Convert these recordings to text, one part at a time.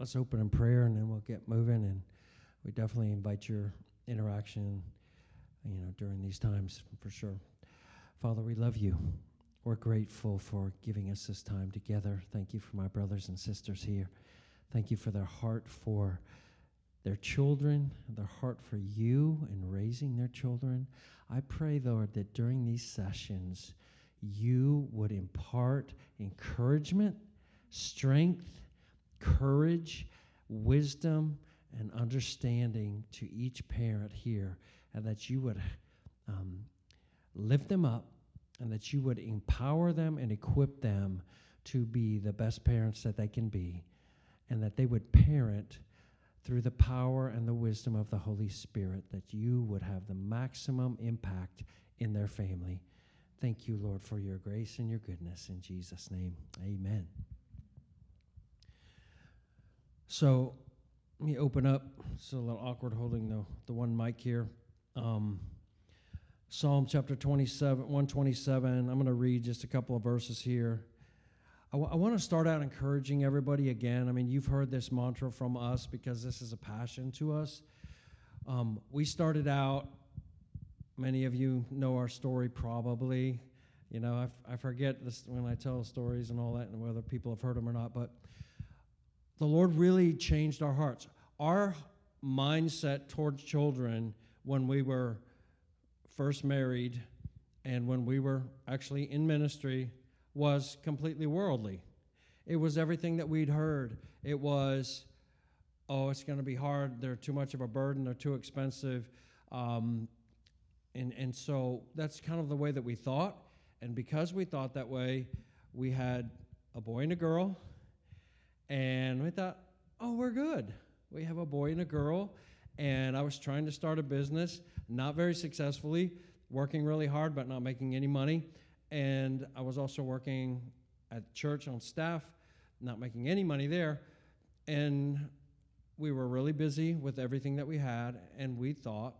let's open in prayer and then we'll get moving. And we definitely invite your interaction, you know, during these times for sure. Father, we love you. We're grateful for giving us this time together. Thank you for my brothers and sisters here. Thank you for their heart for their children, their heart for you and raising their children. I pray, Lord, that during these sessions, you would impart encouragement, strength, courage, wisdom, and understanding to each parent here, and that you would um, lift them up and that you would empower them and equip them to be the best parents that they can be, and that they would parent through the power and the wisdom of the Holy Spirit, that you would have the maximum impact in their family. Thank you, Lord, for your grace and your goodness. In Jesus' name, amen. So let me open up. It's a little awkward holding the, the one mic here. Um, Psalm chapter 27, 127. I'm going to read just a couple of verses here. I, w- I want to start out encouraging everybody again. I mean, you've heard this mantra from us because this is a passion to us. Um, we started out, many of you know our story probably. You know, I, f- I forget this when I tell stories and all that, and whether people have heard them or not, but the Lord really changed our hearts. Our mindset towards children when we were first married and when we were actually in ministry was completely worldly. It was everything that we'd heard. It was, oh, it's going to be hard. They're too much of a burden. They're too expensive. Um, and, and so that's kind of the way that we thought. And because we thought that way, we had a boy and a girl. And we thought, oh, we're good. We have a boy and a girl. And I was trying to start a business not very successfully, working really hard but not making any money. And I was also working at church on staff, not making any money there. And we were really busy with everything that we had, and we thought,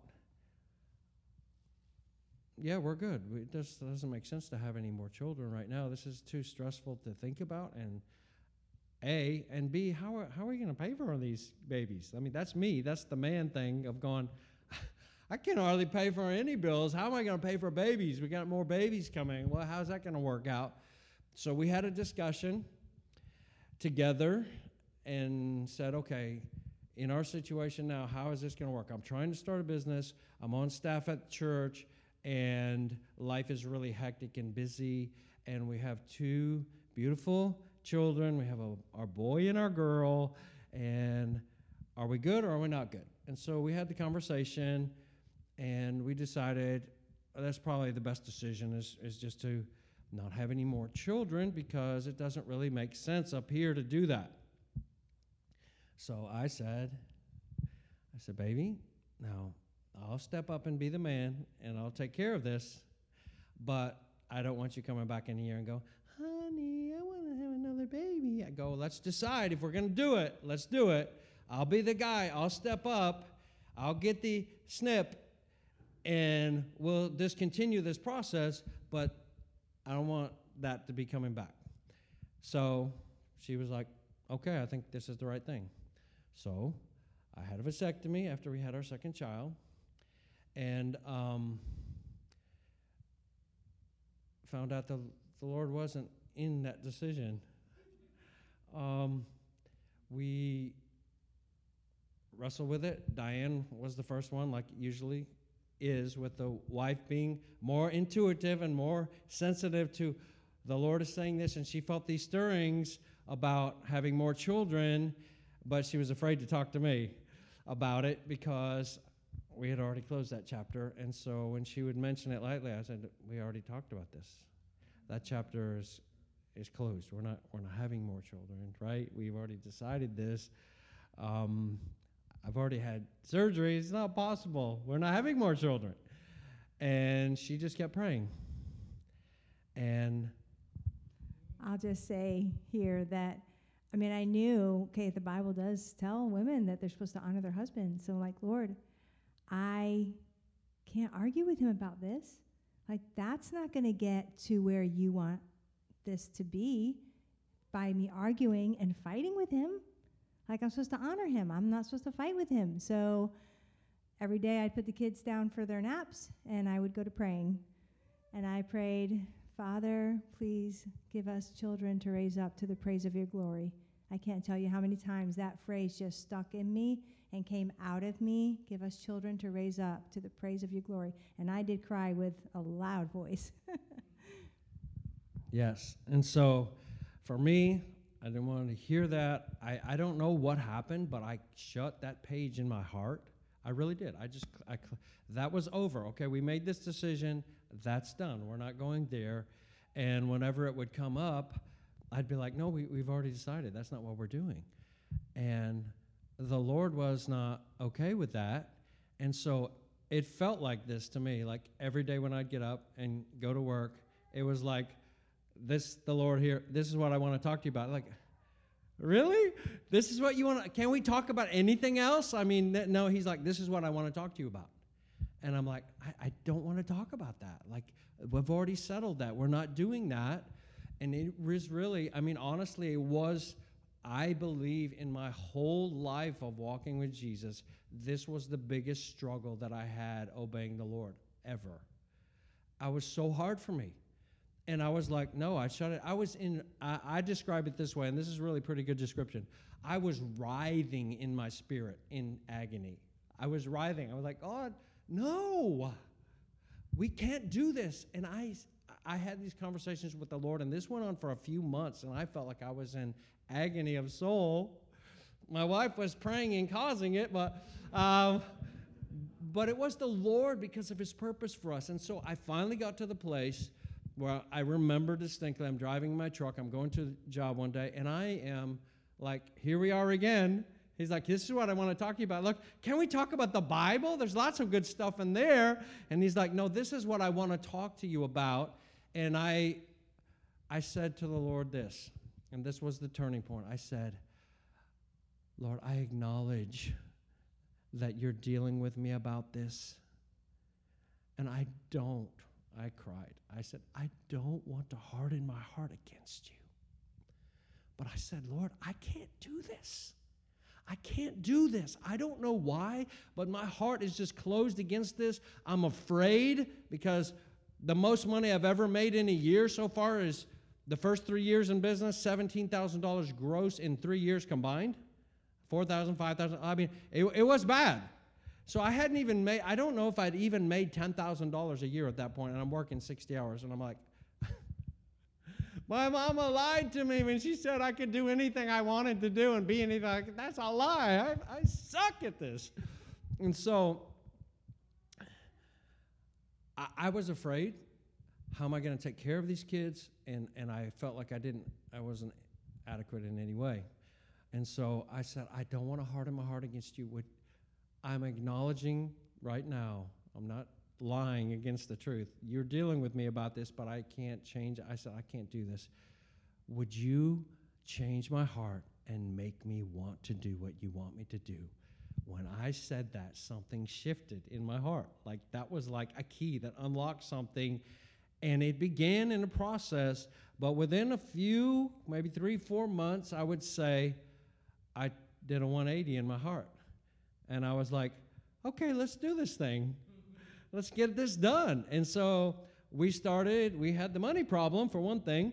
yeah, we're good. We, this doesn't make sense to have any more children right now. This is too stressful to think about. And A, and B, how are, how are we going to pay for these babies? I mean, that's me. That's the man thing of going, I can hardly pay for any bills. How am I going to pay for babies? We got more babies coming. Well, how's that going to work out? So we had a discussion together and said, okay, in our situation now, how is this going to work? I'm trying to start a business. I'm on staff at church, and life is really hectic and busy. And we have two beautiful children. We have a, our boy and our girl. And are we good or are we not good? And so we had the conversation and we decided oh, that's probably the best decision is, is just to not have any more children because it doesn't really make sense up here to do that. So I said, I said, baby, now I'll step up and be the man and I'll take care of this, but I don't want you coming back in a year and go, honey, I want to have baby. I go, let's decide if we're going to do it. Let's do it. I'll be the guy. I'll step up. I'll get the snip and we'll discontinue this process, but I don't want that to be coming back. So she was like, okay, I think this is the right thing. So I had a vasectomy after we had our second child, and um, found out the, the Lord wasn't in that decision. Um, we wrestled with it. Diane was the first one, like usually is with the wife being more intuitive and more sensitive to the Lord is saying this, and she felt these stirrings about having more children, but she was afraid to talk to me about it because we had already closed that chapter. And so when she would mention it lightly, I said, We already talked about this. That chapter is, is closed. We're not, we're not having more children, right? We've already decided this. Um, I've already had surgery. It's not possible. We're not having more children. And she just kept praying. And I'll just say here that, I mean, I knew, okay, the Bible does tell women that they're supposed to honor their husband. So, like, Lord, I can't argue with him about this. Like, that's not going to get to where you want this to be by me arguing and fighting with him. Like I'm supposed to honor him. I'm not supposed to fight with him. So every day I'd put the kids down for their naps and I would go to praying. And I prayed, Father, please give us children to raise up to the praise of your glory. I can't tell you how many times that phrase just stuck in me and came out of me. Give us children to raise up to the praise of your glory. And I did cry with a loud voice. yes. And so for me, I didn't want to hear that. I, I don't know what happened, but I shut that page in my heart. I really did. I just, I, that was over. Okay, we made this decision. That's done. We're not going there. And whenever it would come up, I'd be like, no, we, we've already decided. That's not what we're doing. And the Lord was not okay with that. And so it felt like this to me. Like every day when I'd get up and go to work, it was like, this, the Lord here, this is what I want to talk to you about. Like, really? This is what you want to, can we talk about anything else? I mean, th- no, he's like, this is what I want to talk to you about. And I'm like, I, I don't want to talk about that. Like, we've already settled that. We're not doing that. And it was really, I mean, honestly, it was I believe in my whole life of walking with Jesus, this was the biggest struggle that I had obeying the Lord ever. I was so hard for me. And I was like, no, I shut it. I was in, I, I describe it this way, and this is really pretty good description. I was writhing in my spirit in agony. I was writhing. I was like, God, no, we can't do this. And I, I had these conversations with the Lord, and this went on for a few months, and I felt like I was in agony of soul. My wife was praying and causing it, but. Um, but it was the Lord because of His purpose for us. And so I finally got to the place where I remember distinctly I'm driving my truck, I'm going to the job one day, and I am like, here we are again. He's like, this is what I want to talk to you about. Look, can we talk about the Bible? There's lots of good stuff in there. And he's like, no, this is what I want to talk to you about. And I, I said to the Lord this and this was the turning point. I said, Lord, I acknowledge that you're dealing with me about this. And I don't, I cried. I said, I don't want to harden my heart against you. But I said, Lord, I can't do this. I can't do this. I don't know why, but my heart is just closed against this. I'm afraid because the most money I've ever made in a year so far is the first three years in business, $17,000 gross in three years combined. 4,000, 5,000. I mean, it, it was bad. So I hadn't even made, I don't know if I'd even made $10,000 a year at that point, and I'm working 60 hours, and I'm like, my mama lied to me when she said I could do anything I wanted to do and be anything. Like, That's a lie. I, I suck at this. And so I, I was afraid how am I going to take care of these kids? And, and I felt like I didn't, I wasn't adequate in any way. And so I said, I don't want to harden my heart against you. Would, I'm acknowledging right now, I'm not lying against the truth. You're dealing with me about this, but I can't change. I said, I can't do this. Would you change my heart and make me want to do what you want me to do? When I said that, something shifted in my heart. Like that was like a key that unlocked something and it began in a process, but within a few, maybe three, four months, I would say, I did a 180 in my heart. And I was like, okay, let's do this thing. Let's get this done. And so we started, we had the money problem for one thing.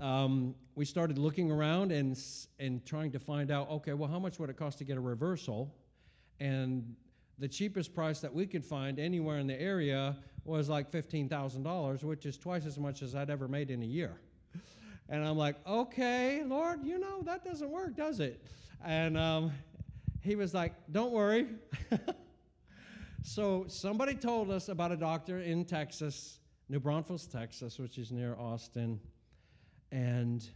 Um, we started looking around and, and trying to find out okay, well, how much would it cost to get a reversal? And the cheapest price that we could find anywhere in the area was like $15,000, which is twice as much as I'd ever made in a year. And I'm like, okay, Lord, you know, that doesn't work, does it? And um, he was like, don't worry. so somebody told us about a doctor in Texas, New Braunfels, Texas, which is near Austin. And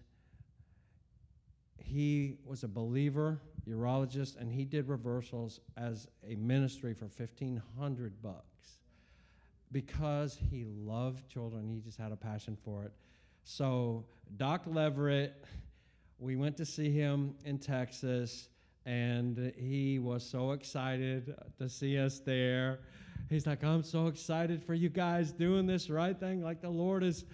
he was a believer, urologist, and he did reversals as a ministry for 1500 bucks because he loved children. He just had a passion for it. So, Doc Leverett, we went to see him in Texas, and he was so excited to see us there. He's like, I'm so excited for you guys doing this right thing. Like the Lord is,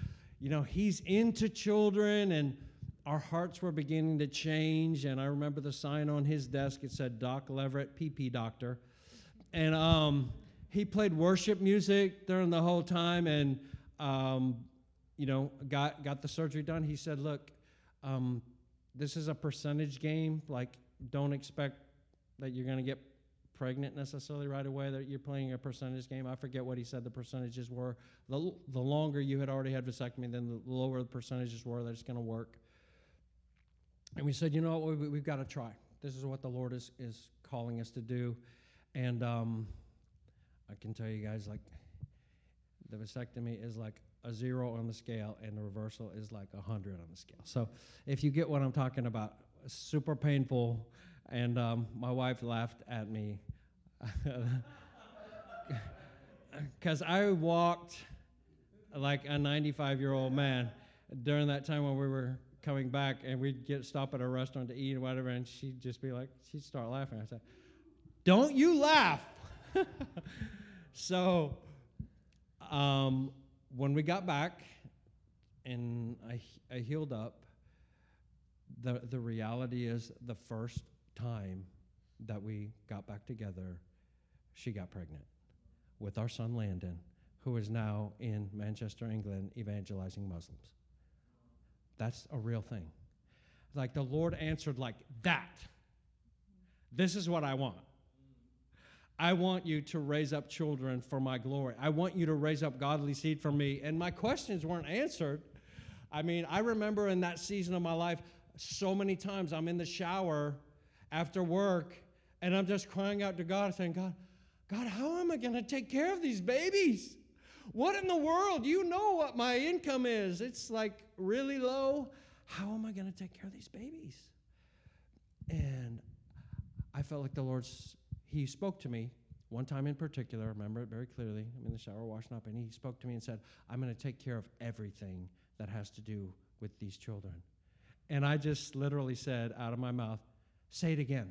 you know, He's into children, and our hearts were beginning to change. And I remember the sign on his desk, it said Doc Leverett, PP Doctor. And um, he played worship music during the whole time and, um, you know, got, got the surgery done. He said, Look, um, this is a percentage game. Like, don't expect that you're going to get pregnant necessarily right away, that you're playing a percentage game. I forget what he said the percentages were. The, the longer you had already had vasectomy, then the lower the percentages were that it's going to work. And we said, you know what, we, we've got to try. This is what the Lord is, is calling us to do. And um, I can tell you guys, like, the vasectomy is like a zero on the scale, and the reversal is like a 100 on the scale. So if you get what I'm talking about, super painful. And um, my wife laughed at me because I walked like a 95 year old man during that time when we were coming back and we'd get stop at a restaurant to eat or whatever and she'd just be like she'd start laughing i said don't you laugh so um, when we got back and I, I healed up the, the reality is the first time that we got back together she got pregnant with our son Landon, who is now in Manchester, England, evangelizing Muslims. That's a real thing. Like the Lord answered, like that. This is what I want. I want you to raise up children for my glory. I want you to raise up godly seed for me. And my questions weren't answered. I mean, I remember in that season of my life, so many times I'm in the shower after work and I'm just crying out to God, saying, God, God, how am I going to take care of these babies? What in the world? You know what my income is. It's like really low. How am I going to take care of these babies? And I felt like the Lord's, He spoke to me one time in particular, I remember it very clearly. I'm in the shower washing up, and He spoke to me and said, I'm going to take care of everything that has to do with these children. And I just literally said out of my mouth, Say it again.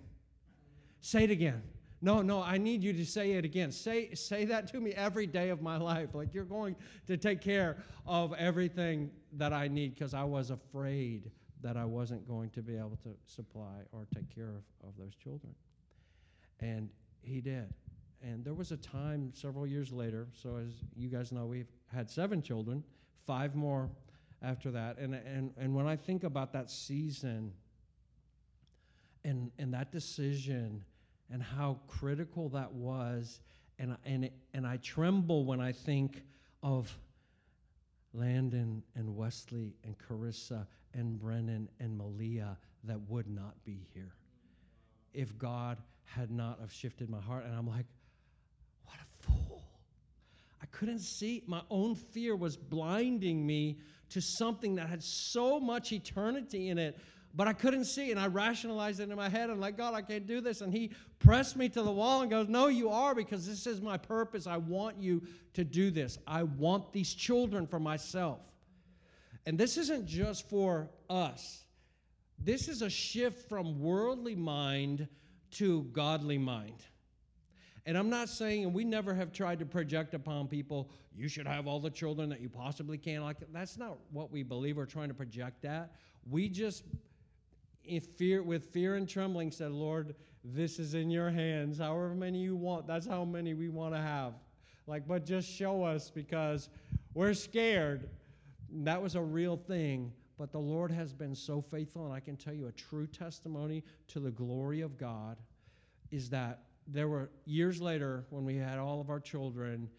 Say it again. No, no, I need you to say it again. Say, say that to me every day of my life. Like you're going to take care of everything that I need because I was afraid that I wasn't going to be able to supply or take care of, of those children. And he did. And there was a time several years later, so as you guys know, we've had seven children, five more after that. And, and, and when I think about that season and, and that decision, and how critical that was. And, and, and I tremble when I think of Landon and Wesley and Carissa and Brennan and Malia that would not be here if God had not have shifted my heart. And I'm like, what a fool. I couldn't see. My own fear was blinding me to something that had so much eternity in it but I couldn't see. And I rationalized it in my head. I'm like, God, I can't do this. And he pressed me to the wall and goes, No, you are, because this is my purpose. I want you to do this. I want these children for myself. And this isn't just for us, this is a shift from worldly mind to godly mind. And I'm not saying, and we never have tried to project upon people, you should have all the children that you possibly can. Like that's not what we believe. We're trying to project that. We just in fear, with fear and trembling, said, Lord, this is in your hands. However many you want, that's how many we want to have. Like, but just show us because we're scared. That was a real thing. But the Lord has been so faithful, and I can tell you a true testimony to the glory of God is that there were years later when we had all of our children,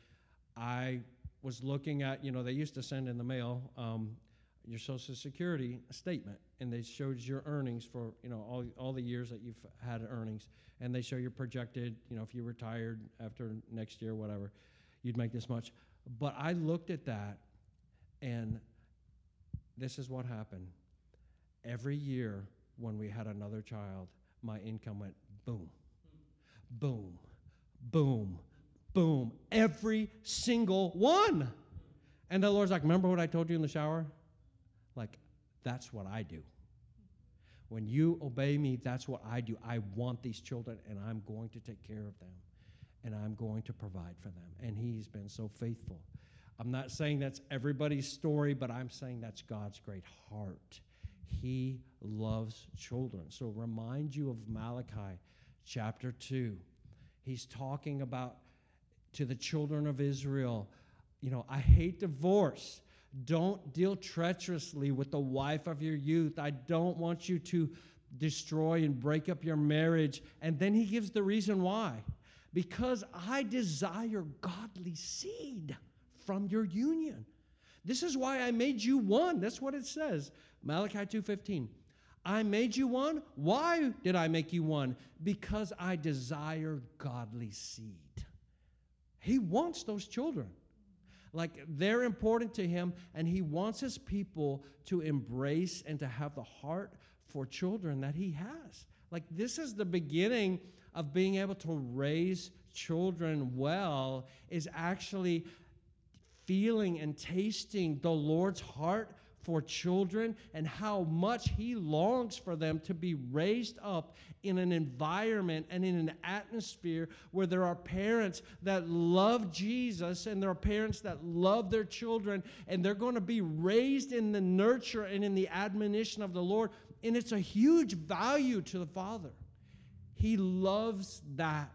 I was looking at, you know, they used to send in the mail um, your Social Security statement, and they showed your earnings for you know all, all the years that you've had earnings, and they show your projected, you know, if you retired after next year, whatever, you'd make this much. But I looked at that, and this is what happened. Every year when we had another child, my income went boom, boom, boom, boom, every single one. And the Lord's like, remember what I told you in the shower? Like, that's what I do. When you obey me, that's what I do. I want these children, and I'm going to take care of them, and I'm going to provide for them. And He's been so faithful. I'm not saying that's everybody's story, but I'm saying that's God's great heart. He loves children. So remind you of Malachi chapter 2. He's talking about to the children of Israel, you know, I hate divorce. Don't deal treacherously with the wife of your youth. I don't want you to destroy and break up your marriage. And then he gives the reason why. Because I desire godly seed from your union. This is why I made you one. That's what it says. Malachi 2:15. I made you one. Why did I make you one? Because I desire godly seed. He wants those children. Like they're important to him, and he wants his people to embrace and to have the heart for children that he has. Like this is the beginning of being able to raise children well, is actually feeling and tasting the Lord's heart for children and how much He longs for them to be raised up in an environment and in an atmosphere where there are parents that love Jesus and there are parents that love their children and they're going to be raised in the nurture and in the admonition of the Lord. And it's a huge value to the Father. He loves that.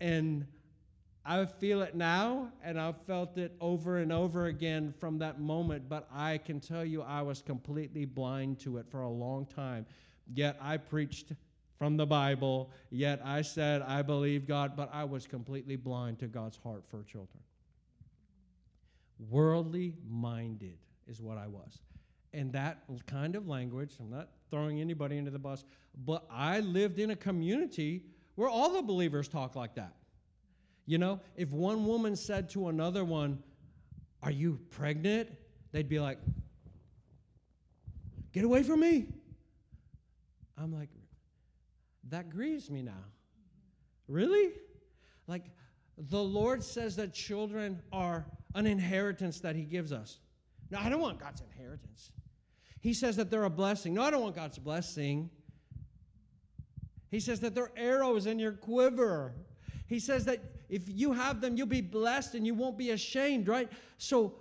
And I feel it now, and I've felt it over and over again from that moment, but I can tell you I was completely blind to it for a long time. Yet I preached from the Bible, yet I said I believe God, but I was completely blind to God's heart for children. Worldly minded is what I was. And that kind of language, I'm not throwing anybody into the bus, but I lived in a community where all the believers talk like that. You know, if one woman said to another one, Are you pregnant? They'd be like, Get away from me. I'm like, That grieves me now. Really? Like, the Lord says that children are an inheritance that He gives us. No, I don't want God's inheritance. He says that they're a blessing. No, I don't want God's blessing. He says that they're arrows in your quiver. He says that if you have them, you'll be blessed and you won't be ashamed, right? So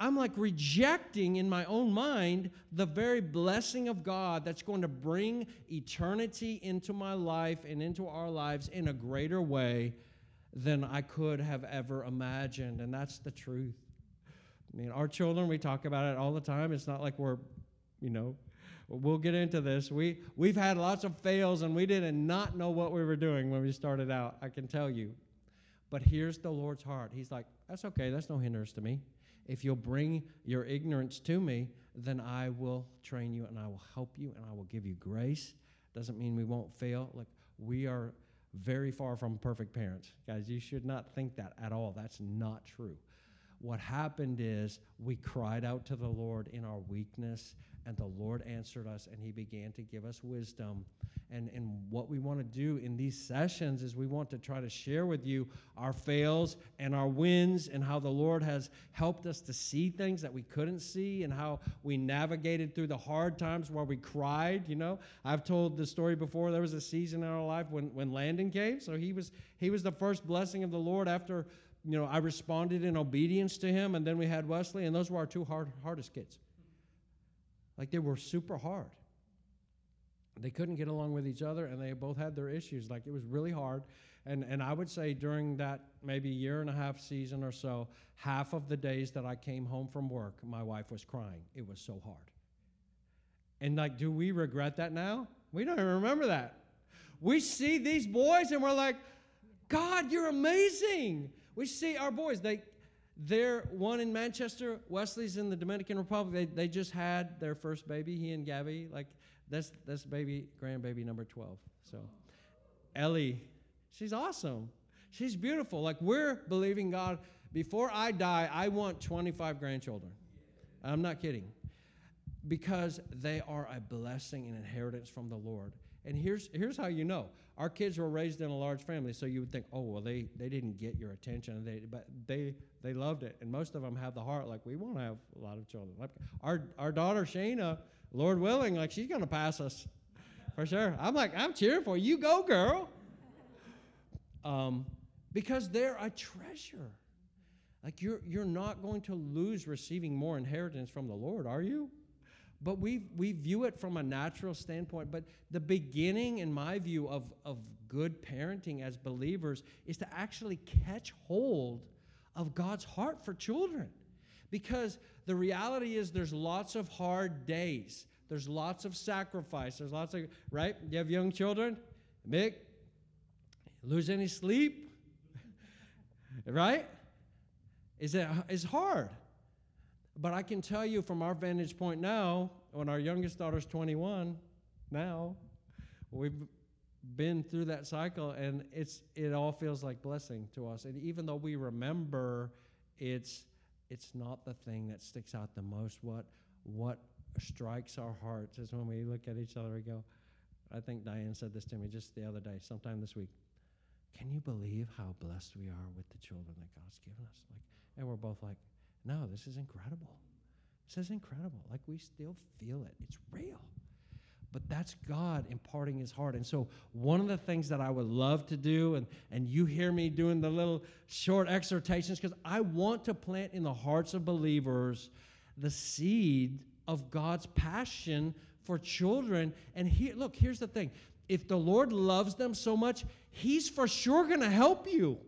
I'm like rejecting in my own mind the very blessing of God that's going to bring eternity into my life and into our lives in a greater way than I could have ever imagined. And that's the truth. I mean, our children, we talk about it all the time. It's not like we're, you know, we'll get into this. We, we've had lots of fails and we didn't not know what we were doing when we started out, I can tell you. But here's the Lord's heart. He's like, that's okay, that's no hindrance to me. If you'll bring your ignorance to me, then I will train you and I will help you and I will give you grace. Doesn't mean we won't fail. Like, we are very far from perfect parents. Guys, you should not think that at all. That's not true. What happened is we cried out to the Lord in our weakness and the Lord answered us, and He began to give us wisdom. And, and what we want to do in these sessions is we want to try to share with you our fails and our wins, and how the Lord has helped us to see things that we couldn't see, and how we navigated through the hard times where we cried. You know, I've told the story before. There was a season in our life when, when Landon came, so he was he was the first blessing of the Lord after you know I responded in obedience to him, and then we had Wesley, and those were our two hard, hardest kids. Like they were super hard. They couldn't get along with each other and they both had their issues. Like it was really hard. And, and I would say during that maybe year and a half season or so, half of the days that I came home from work, my wife was crying. It was so hard. And like, do we regret that now? We don't even remember that. We see these boys and we're like, God, you're amazing. We see our boys, they they're one in Manchester, Wesley's in the Dominican Republic. They, they just had their first baby, he and Gabby. Like, that's, that's baby, grandbaby number 12. So, Ellie, she's awesome. She's beautiful. Like, we're believing God. Before I die, I want 25 grandchildren. I'm not kidding. Because they are a blessing and inheritance from the Lord. And here's, here's how you know our kids were raised in a large family, so you would think, oh, well, they, they didn't get your attention, they, but they, they loved it. And most of them have the heart like we want to have a lot of children. Like our, our daughter, Shayna, Lord willing, like she's to pass us for sure. I'm like, I'm cheering for you. Go, girl. Um, because they're a treasure. Like you're, you're not going to lose receiving more inheritance from the Lord, are you? But we we view it from a natural standpoint. But the beginning, in my view, of, of good parenting as believers is to actually catch hold of God's heart for children. Because the reality is there's lots of hard days. There's lots of sacrifice. There's lots of right? You have young children? Mick, lose any sleep? right? Is it is hard. But I can tell you from our vantage point now, when our youngest daughter's 21, now, we've been through that cycle and it's it all feels like blessing to us. And even though we remember it's it's not the thing that sticks out the most. What what strikes our hearts is when we look at each other and go, I think Diane said this to me just the other day, sometime this week. Can you believe how blessed we are with the children that God's given us? Like, and we're both like, no, this is incredible. This is incredible. Like we still feel it. It's real. But that's God imparting his heart. And so one of the things that I would love to do, and, and you hear me doing the little short exhortations, because I want to plant in the hearts of believers the seed of God's passion for children. And here, look, here's the thing. If the Lord loves them so much, He's for sure going to help you.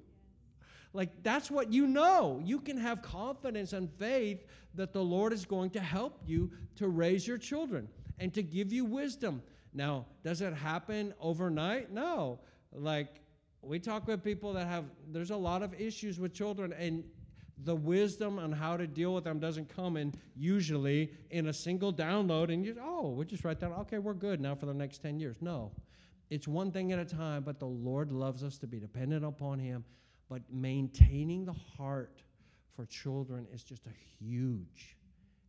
Like, that's what you know. You can have confidence and faith that the Lord is going to help you to raise your children and to give you wisdom. Now, does it happen overnight? No. Like, we talk with people that have, there's a lot of issues with children, and the wisdom on how to deal with them doesn't come in usually in a single download, and you, oh, we just write down, okay, we're good now for the next 10 years. No. It's one thing at a time, but the Lord loves us to be dependent upon Him but maintaining the heart for children is just a huge,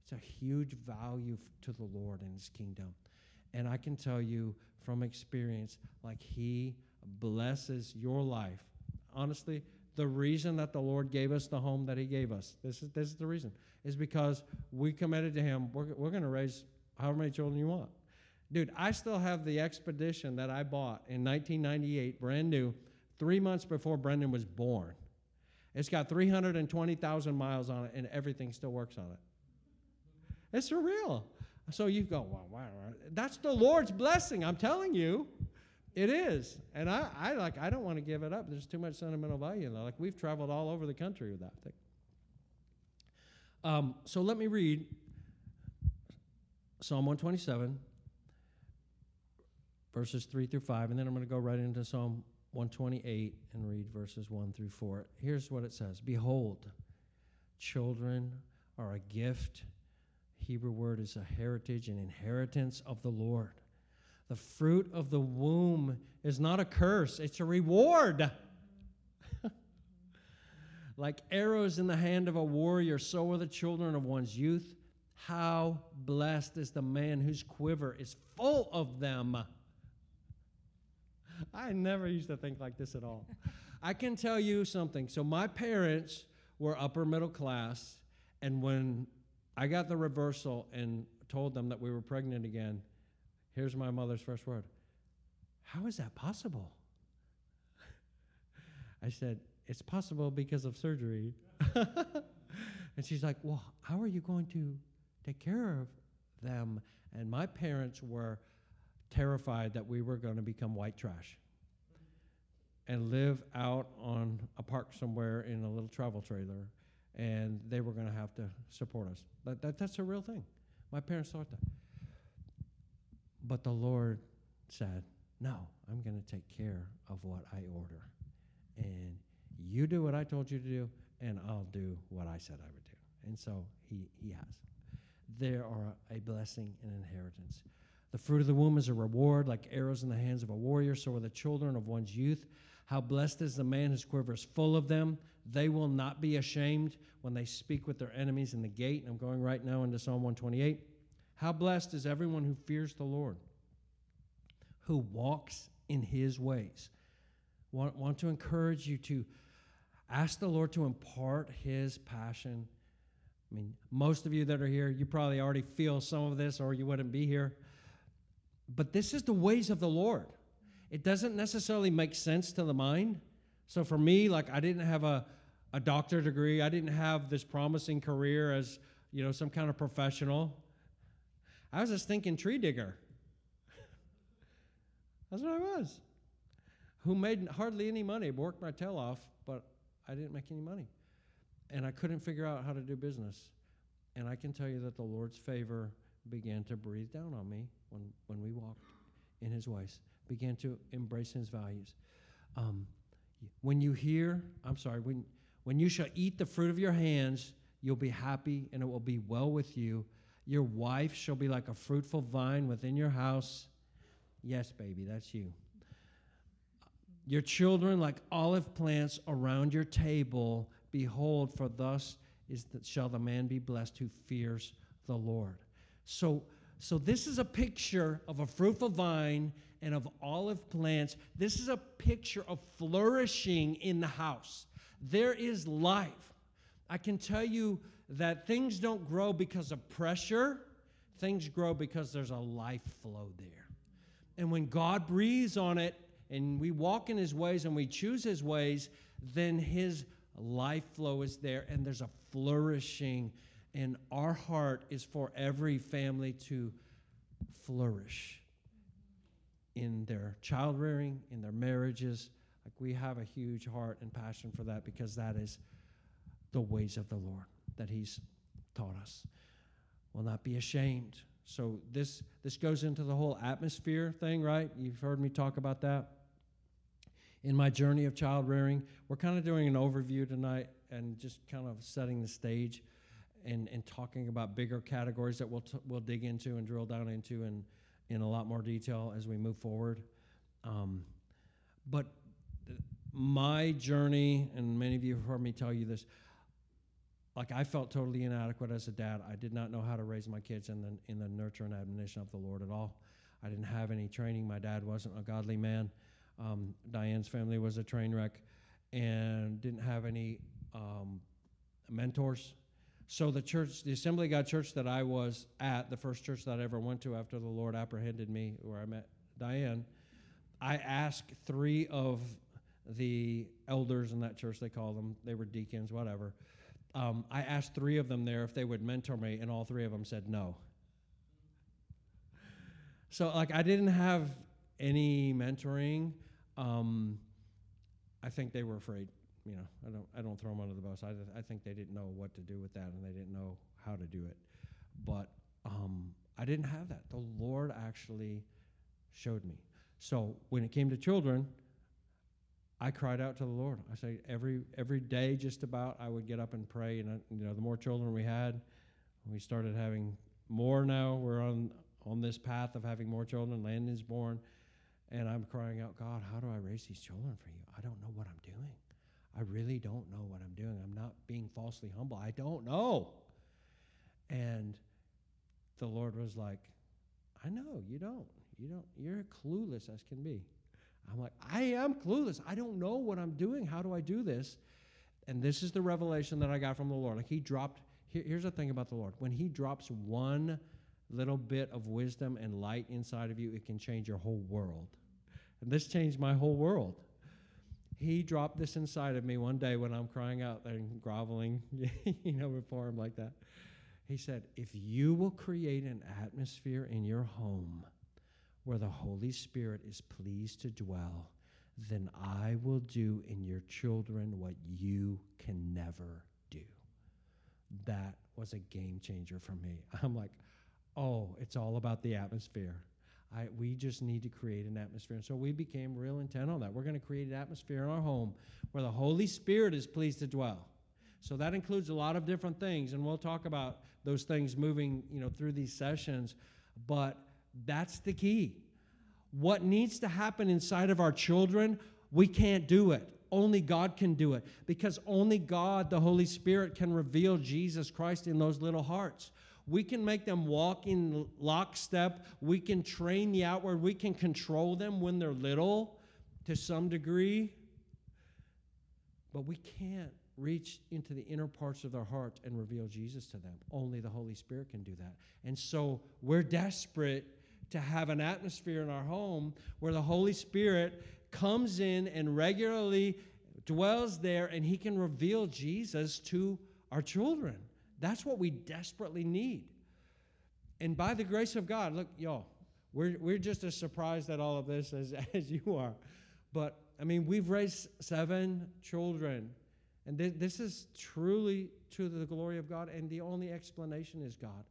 it's a huge value to the Lord and His kingdom. And I can tell you from experience, like He blesses your life. Honestly, the reason that the Lord gave us the home that He gave us, this is, this is the reason, is because we committed to Him. We're, we're going to raise however many children you want. Dude, I still have the expedition that I bought in 1998, brand new three months before Brendan was born. It's got 320,000 miles on it, and everything still works on it. It's surreal. So you go, wow, wow, wow. That's the Lord's blessing. I'm telling you, it is. And I, I like, I don't want to give it up. There's too much sentimental value in that. Like we've traveled all over the country with that thing. Um, so let me read Psalm 127, verses 3 through 5, and then I'm going to go right into Psalm 128 and read verses 1 through 4. Here's what it says Behold, children are a gift. Hebrew word is a heritage, an inheritance of the Lord. The fruit of the womb is not a curse, it's a reward. like arrows in the hand of a warrior, so are the children of one's youth. How blessed is the man whose quiver is full of them. I never used to think like this at all. I can tell you something. So, my parents were upper middle class, and when I got the reversal and told them that we were pregnant again, here's my mother's first word How is that possible? I said, It's possible because of surgery. and she's like, Well, how are you going to take care of them? And my parents were terrified that we were going to become white trash and live out on a park somewhere in a little travel trailer, and they were going to have to support us. That, that, that's a real thing. My parents thought that. But the Lord said, No, I'm going to take care of what I order. And you do what I told you to do, and I'll do what I said I would do. And so he, he has. There are a blessing and inheritance. Fruit of the womb is a reward, like arrows in the hands of a warrior. So are the children of one's youth. How blessed is the man whose quiver is full of them. They will not be ashamed when they speak with their enemies in the gate. And I'm going right now into Psalm 128. How blessed is everyone who fears the Lord, who walks in his ways. Want, want to encourage you to ask the Lord to impart his passion. I mean, most of you that are here, you probably already feel some of this or you wouldn't be here. But this is the ways of the Lord. It doesn't necessarily make sense to the mind. So for me, like I didn't have a, a doctor degree, I didn't have this promising career as, you know, some kind of professional. I was a stinking tree digger. That's what I was. Who made hardly any money, worked my tail off, but I didn't make any money. And I couldn't figure out how to do business. And I can tell you that the Lord's favor began to breathe down on me when, when we walked in His ways, began to embrace His values. Um, when you hear, I'm sorry, when, when you shall eat the fruit of your hands, you'll be happy and it will be well with you. Your wife shall be like a fruitful vine within your house. Yes, baby, that's you. Your children like olive plants around your table. Behold, for thus is that shall the man be blessed who fears the Lord. So, so this is a picture of a fruitful vine and of olive plants. This is a picture of flourishing in the house. There is life. I can tell you that things don't grow because of pressure, things grow because there's a life flow there. And when God breathes on it and we walk in his ways and we choose his ways, then his life flow is there and there's a flourishing. And our heart is for every family to flourish in their child rearing, in their marriages. Like we have a huge heart and passion for that because that is the ways of the Lord that He's taught us. Will not be ashamed. So this this goes into the whole atmosphere thing, right? You've heard me talk about that. In my journey of child rearing, we're kind of doing an overview tonight and just kind of setting the stage and, and talking about bigger categories that we'll, t- we'll dig into and drill down into in, in a lot more detail as we move forward. Um, but my journey, and many of you have heard me tell you this, like I felt totally inadequate as a dad. I did not know how to raise my kids in the in the nurture and admonition of the Lord at all. I didn't have any training. My dad wasn't a godly man. Um, Diane's family was a train wreck, and didn't have any um, mentors. So the church, the Assembly of God church that I was at, the first church that I ever went to after the Lord apprehended me, where I met Diane, I asked three of the elders in that church. They call them. They were deacons, whatever um, I asked three of them there if they would mentor me, and all three of them said no. So, like, I didn't have any mentoring. Um, I think they were afraid. You know, I don't, I don't throw them under the bus. I, I think they didn't know what to do with that, and they didn't know how to do it. But um, I didn't have that. The Lord actually showed me. So when it came to children, I cried out to the Lord. I say every every day, just about, I would get up and pray. And you know, the more children we had, we started having more. Now we're on on this path of having more children. Landon's born, and I'm crying out, God, how do I raise these children for you? I don't know what I'm doing. I really don't know what I'm doing. I'm not being falsely humble. I don't know. And the Lord was like, I know you don't. You don't. You're clueless as can be. I'm like, I am clueless. I don't know what I'm doing. How do I do this? And this is the revelation that I got from the Lord. Like he dropped, here, here's the thing about the Lord. When he drops one little bit of wisdom and light inside of you, it can change your whole world. And this changed my whole world. He dropped this inside of me one day when I'm crying out and groveling, you know, before him like that. He said, If you will create an atmosphere in your home where the Holy Spirit is pleased to dwell, then I will do in your children what you can never do. That was a game changer for me. I'm like, oh, it's all about the atmosphere. I, we just need to create an atmosphere. And so we became real intent on that. We're going to create an atmosphere in our home where the Holy Spirit is pleased to dwell. So that includes a lot of different things, and we'll talk about those things moving, you know, through these sessions. But that's the key. What needs to happen inside of our children, we can't do it. Only God can do it because only God, the Holy Spirit, can reveal Jesus Christ in those little hearts. We can make them walk in lockstep. We can train the outward. We can control them when they're little to some degree. But we can't reach into the inner parts of their heart and reveal Jesus to them. Only the Holy Spirit can do that. And so we're desperate to have an atmosphere in our home where the Holy Spirit comes in and regularly dwells there and he can reveal Jesus to our children. That's what we desperately need. and by the grace of God, look, y'all, we're, we're just as surprised at all of this as, as you are. But, I mean, we've raised seven children. And th- this is truly to the glory of God, and the only explanation is God.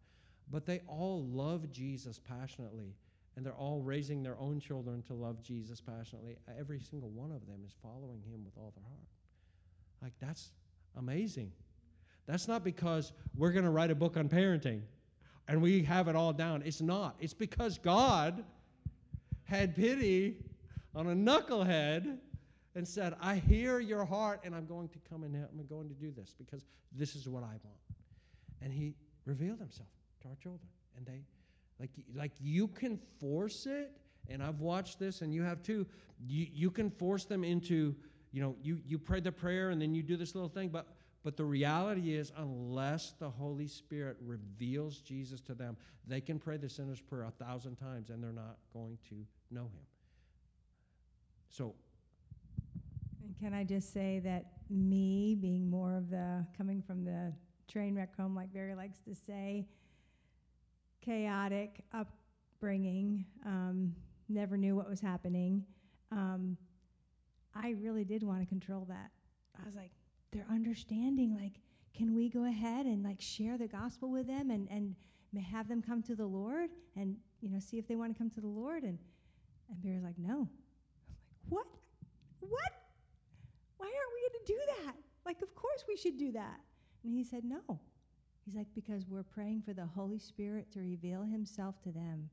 But they all love Jesus passionately, and they're all raising their own children to love Jesus passionately. Every single one of them is following him with all their heart. Like, that's amazing. That's not because we're going to write a book on parenting and we have it all down. It's not. It's because God had pity on a knucklehead and said, I hear your heart and I'm going to come and I'm going to do this because this is what I want. And he revealed himself to our children. And they, like, like you can force it, and I've watched this and you have too, you, you can force them into, you know, you, you pray the prayer and then you do this little thing, but but the reality is, unless the Holy Spirit reveals Jesus to them, they can pray the sinner's prayer a thousand times and they're not going to know him. So. And can I just say that me being more of the coming from the train wreck home, like Barry likes to say, chaotic upbringing, um, never knew what was happening. Um, I really did want to control that. I was like, they're understanding like can we go ahead and like share the gospel with them and and have them come to the lord and you know see if they want to come to the lord? And and Barry's like no. I'm like what? What? Why aren't we going to do that? Like of course we should do that. And he said no. He's like because we're praying for the holy spirit to reveal himself to them.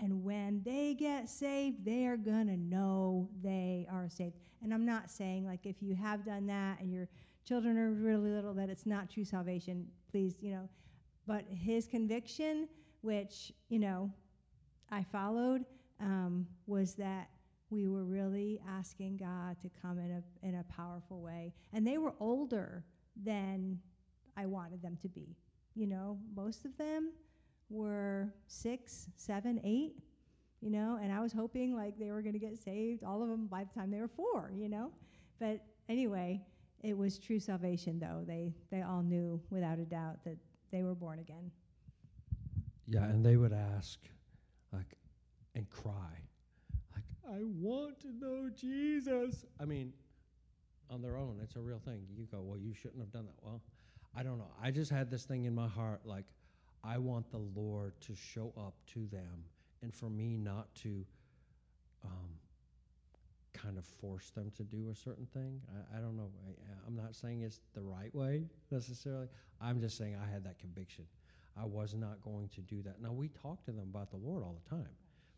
And when they get saved, they are going to know they are saved. And I'm not saying, like, if you have done that and you're children are really little that it's not true salvation, please, you know. But his conviction, which, you know, I followed, um, was that we were really asking God to come in a, in a powerful way. And they were older than I wanted them to be. You know, most of them were six, seven, eight, you know, and I was hoping like they were going to get saved, all of them by the time they were four, you know. But anyway, it was true salvation, though. They, they all knew without a doubt that they were born again. Yeah, and they would ask, like, and cry, like, I want to know Jesus. I mean, on their own, it's a real thing. You go, well, you shouldn't have done that. Well, I don't know. I just had this thing in my heart, like, I want the Lord to show up to them and for me not to um, kind of force them to do a certain thing. I, I don't know. I, am not saying it's the right way necessarily. I'm just saying I had that conviction. I was not going to do that. Now, we talk to them about the Lord all the time.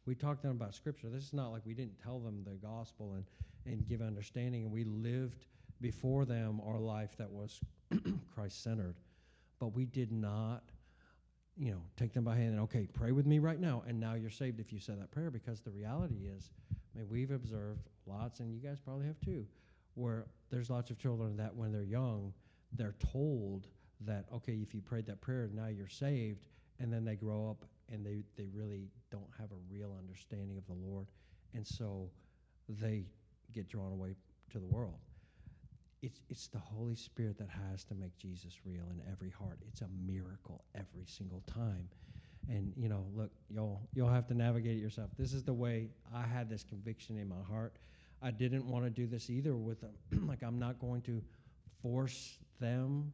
We talk to them about Scripture. This is not like we didn't tell them the gospel and, and give understanding, and we lived before them our life that was Christ centered. But we did not, you know, take them by hand and, okay, pray with me right now, and now you're saved if you said that prayer, because the reality is, I mean, we've observed lots, and you guys probably have too, where there's lots of children that when they're young, they're told that, okay, if you prayed that prayer, now you're saved, and then they grow up and they, they really don't have a real understanding of the Lord, and so they get drawn away to the world. It's, it's the Holy Spirit that has to make Jesus real in every heart. It's a miracle every single time. And you know, look, you'll you'll have to navigate it yourself. This is the way I had this conviction in my heart. I didn't want to do this either with them. like I'm not going to force them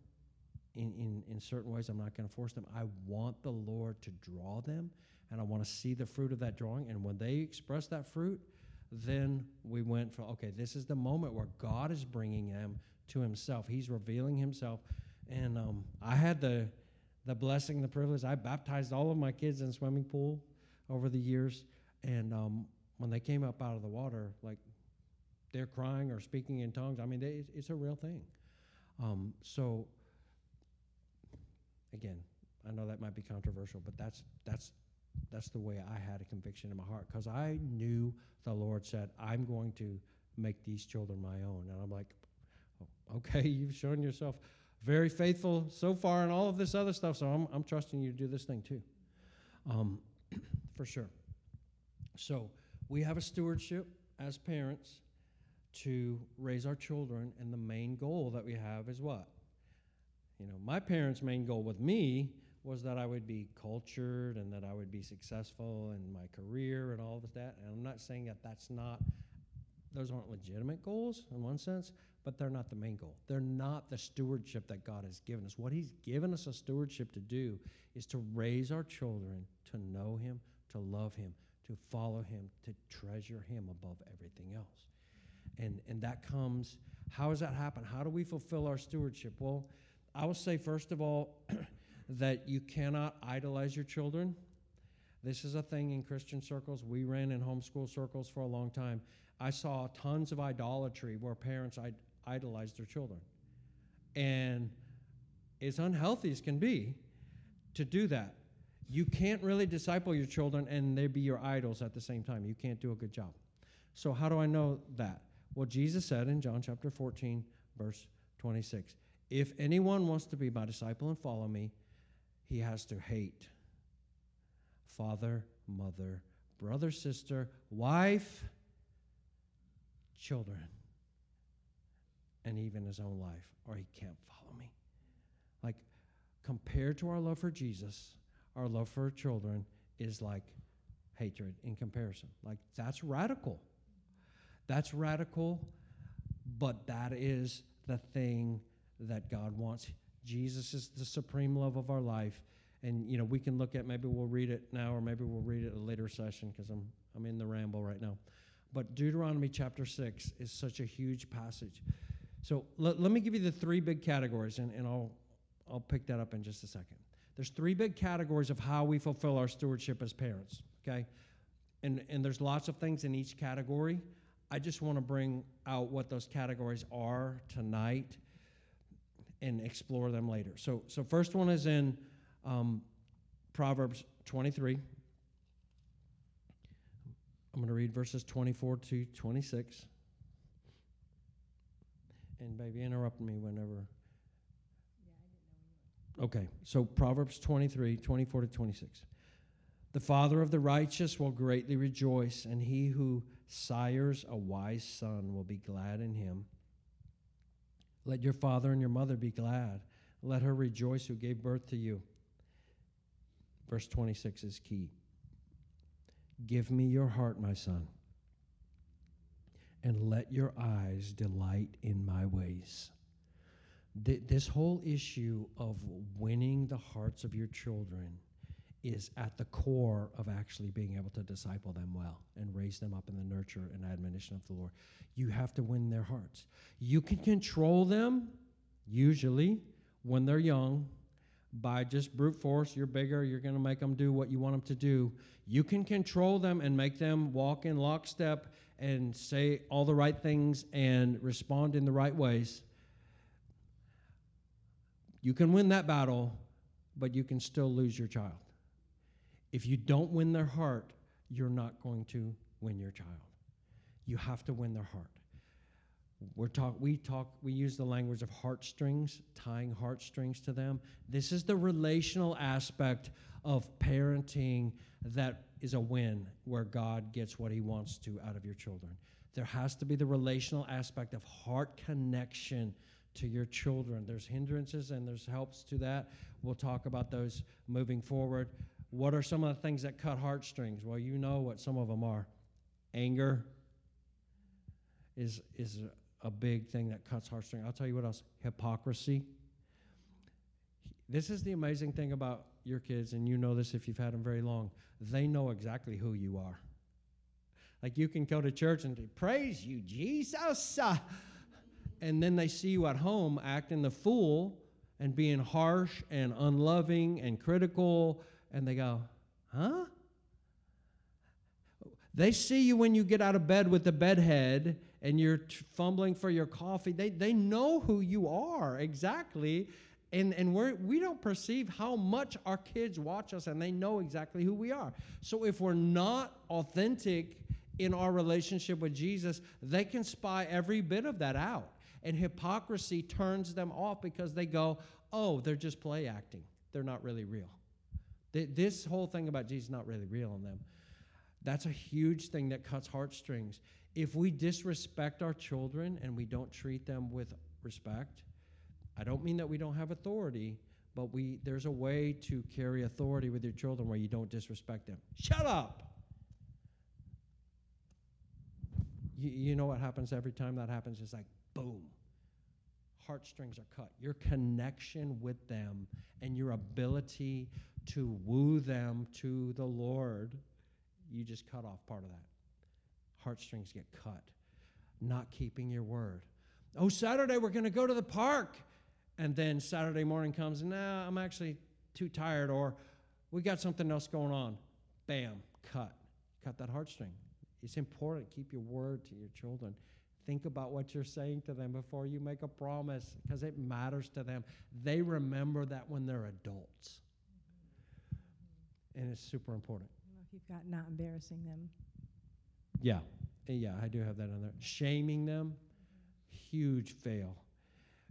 in, in, in certain ways. I'm not going to force them. I want the Lord to draw them, and I want to see the fruit of that drawing. And when they express that fruit, then we went for okay, this is the moment where God is bringing them to Himself. He's revealing Himself, and um, I had the the blessing, the privilege. I baptized all of my kids in swimming pool over the years, and um, when they came up out of the water, like they're crying or speaking in tongues. I mean, they, it's a real thing. Um, so, again, I know that might be controversial, but that's that's that's the way I had a conviction in my heart because I knew the Lord said, "I'm going to make these children my own," and I'm like, oh, "Okay, you've shown yourself." Very faithful so far and all of this other stuff. So I'm, I'm trusting you to do this thing too, um, for sure. So we have a stewardship as parents to raise our children, and the main goal that we have is what? You know, my parents' main goal with me was that I would be cultured and that I would be successful in my career and all of that. And I'm not saying that that's not, those aren't legitimate goals in one sense, but they're not the main goal. They're not the stewardship that God has given us. What He's given us a stewardship to do is to raise our children to know Him, to love Him, to follow Him, to treasure Him above everything else. And, and that comes, how does that happen? How do we fulfill our stewardship? Well, I will say, first of all, that you cannot idolize your children. This is a thing in Christian circles. We ran in homeschool circles for a long time. I saw tons of idolatry where parents Id- idolize their children. And as unhealthy as can be to do that. You can't really disciple your children and they be your idols at the same time. You can't do a good job. So, how do I know that? Well, Jesus said in John chapter 14, verse 26 If anyone wants to be my disciple and follow me, he has to hate father, mother, brother, sister, wife, children, and even his own life, or he can't follow me. Like, compared to our love for Jesus, our love for children is like hatred in comparison. Like, that's radical. That's radical, but that is the thing that God wants. Jesus is the supreme love of our life. And, you know, we can look at, maybe we'll read it now or maybe we'll read it a later session because I'm, I'm in the ramble right now. But Deuteronomy chapter 6 is such a huge passage. So let, let me give you the three big categories, and, and I'll, I'll pick that up in just a second. There's three big categories of how we fulfill our stewardship as parents, okay? And, and there's lots of things in each category. I just want to bring out what those categories are tonight and explore them later. So, so first one is in um, Proverbs 23. I'm going to read verses 24 to 26. And baby, interrupt me whenever. Okay, so Proverbs 23, 24 to 26. The father of the righteous will greatly rejoice, and he who sires a wise son will be glad in him. Let your father and your mother be glad. Let her rejoice who gave birth to you. Verse 26 is key. Give me your heart, my son, and let your eyes delight in my ways. Th- this whole issue of winning the hearts of your children is at the core of actually being able to disciple them well and raise them up in the nurture and admonition of the Lord. You have to win their hearts. You can control them, usually, when they're young, by just brute force. You're bigger, you're going to make them do what you want them to do. You can control them and make them walk in lockstep and say all the right things and respond in the right ways. You can win that battle, but you can still lose your child. If you don't win their heart, you're not going to win your child. You have to win their heart. We're talk, we talk, we use the language of heartstrings, tying heartstrings to them. This is the relational aspect of parenting that is a win where God gets what he wants to out of your children. There has to be the relational aspect of heart connection to your children. There's hindrances and there's helps to that. We'll talk about those moving forward. What are some of the things that cut heartstrings? Well, you know what some of them are. Anger is, is a big thing that cuts heartstrings. I'll tell you what else hypocrisy. This is the amazing thing about your kids, and you know this if you've had them very long. They know exactly who you are. Like you can go to church and praise you, Jesus. And then they see you at home acting the fool and being harsh and unloving and critical, and they go, huh? They see you when you get out of bed with the bedhead and you're t- fumbling for your coffee. They, they know who you are exactly. And, and we're, we don't perceive how much our kids watch us and they know exactly who we are. So if we're not authentic in our relationship with Jesus, they can spy every bit of that out. And hypocrisy turns them off because they go, oh, they're just play acting. They're not really real. This whole thing about Jesus not really real in them. That's a huge thing that cuts heartstrings. If we disrespect our children and we don't treat them with respect, I don't mean that we don't have authority, but we there's a way to carry authority with your children where you don't disrespect them. Shut up. You, you know what happens every time that happens? It's like boom. Heartstrings are cut. Your connection with them and your ability to woo them to the Lord, you just cut off part of that. Heartstrings get cut. Not keeping your word. Oh, Saturday we're going to go to the park. And then Saturday morning comes, and nah, I'm actually too tired, or we got something else going on. Bam, cut. Cut that heartstring. It's important. Keep your word to your children. Think about what you're saying to them before you make a promise because it matters to them. They remember that when they're adults. And it's super important. I if you've got not embarrassing them. Yeah. Yeah, I do have that on there. Shaming them, huge fail.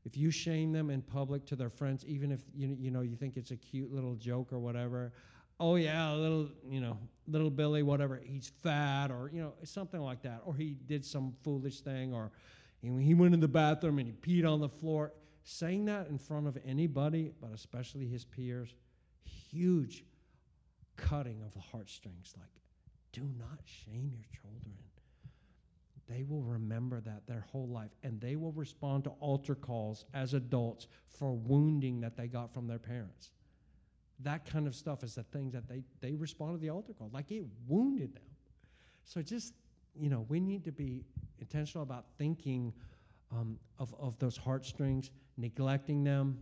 If you shame them in public to their friends, even if you you know you think it's a cute little joke or whatever, oh yeah, little you know little Billy, whatever, he's fat or you know something like that, or he did some foolish thing, or he went in the bathroom and he peed on the floor. Saying that in front of anybody, but especially his peers, huge cutting of the heartstrings. Like, do not shame your children they will remember that their whole life and they will respond to altar calls as adults for wounding that they got from their parents. That kind of stuff is the things that they, they respond to the altar call, like it wounded them. So just, you know, we need to be intentional about thinking um, of, of those heartstrings, neglecting them,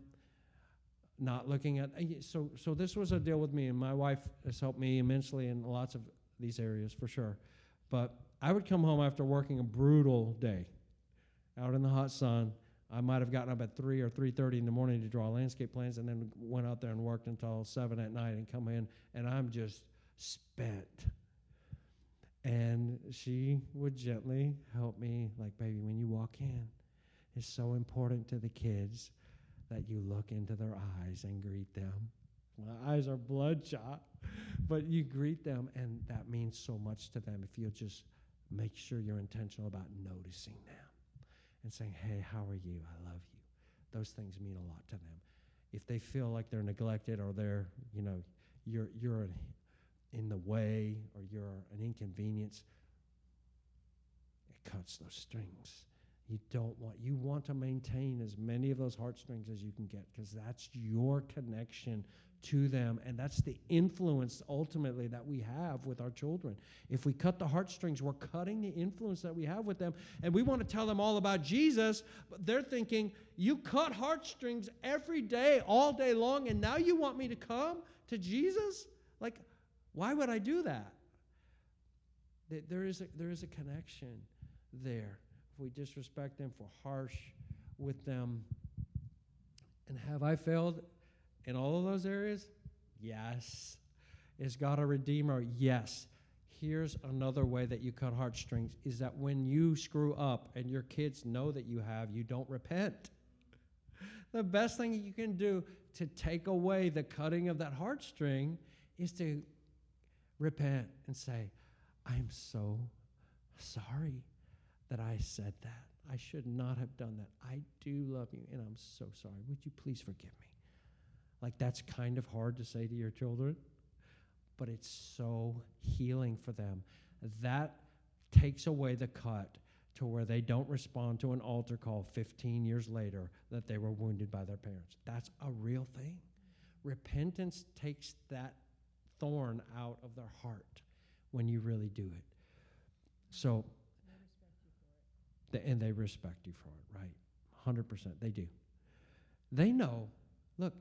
not looking at. So, so this was a deal with me, and my wife has helped me immensely in lots of these areas for sure. But I would come home after working a brutal day out in the hot sun. I might have gotten up at 3 or 3.30 in the morning to draw landscape plans and then went out there and worked until 7 at night and come in, and I'm just spent. And she would gently help me, like, baby, when you walk in, it's so important to the kids that you look into their eyes and greet them. My eyes are bloodshot, but you greet them, and that means so much to them if you'll just make sure you're intentional about noticing them and saying, hey, how are you? I love you. Those things mean a lot to them. If they feel like they're neglected or they're, you know, you're, you're in the way or you're an inconvenience, it cuts those strings. You don't want, you want to maintain as many of those heartstrings as you can get because that's your connection to them. And that's the influence ultimately that we have with our children. If we cut the heartstrings, we're cutting the influence that we have with them. And we want to tell them all about Jesus, but they're thinking, you cut heartstrings every day, all day long, and now you want me to come to Jesus? Like, why would I do that? There is a, there is a connection there. If we disrespect them, if we're harsh with them. And have I failed in all of those areas? Yes. Is God a redeemer? Yes. Here's another way that you cut heartstrings is that when you screw up and your kids know that you have, you don't repent. The best thing you can do to take away the cutting of that heartstring is to repent and say, I'm so sorry that I said that. I should not have done that. I do love you, and I'm so sorry. Would you please forgive me? Like, that's kind of hard to say to your children, but it's so healing for them. That takes away the cut to where they don't respond to an altar call 15 years later that they were wounded by their parents. That's a real thing. Repentance takes that thorn out of their heart when you really do it. So, and they respect you for it, right? 100%. They do. They know, look,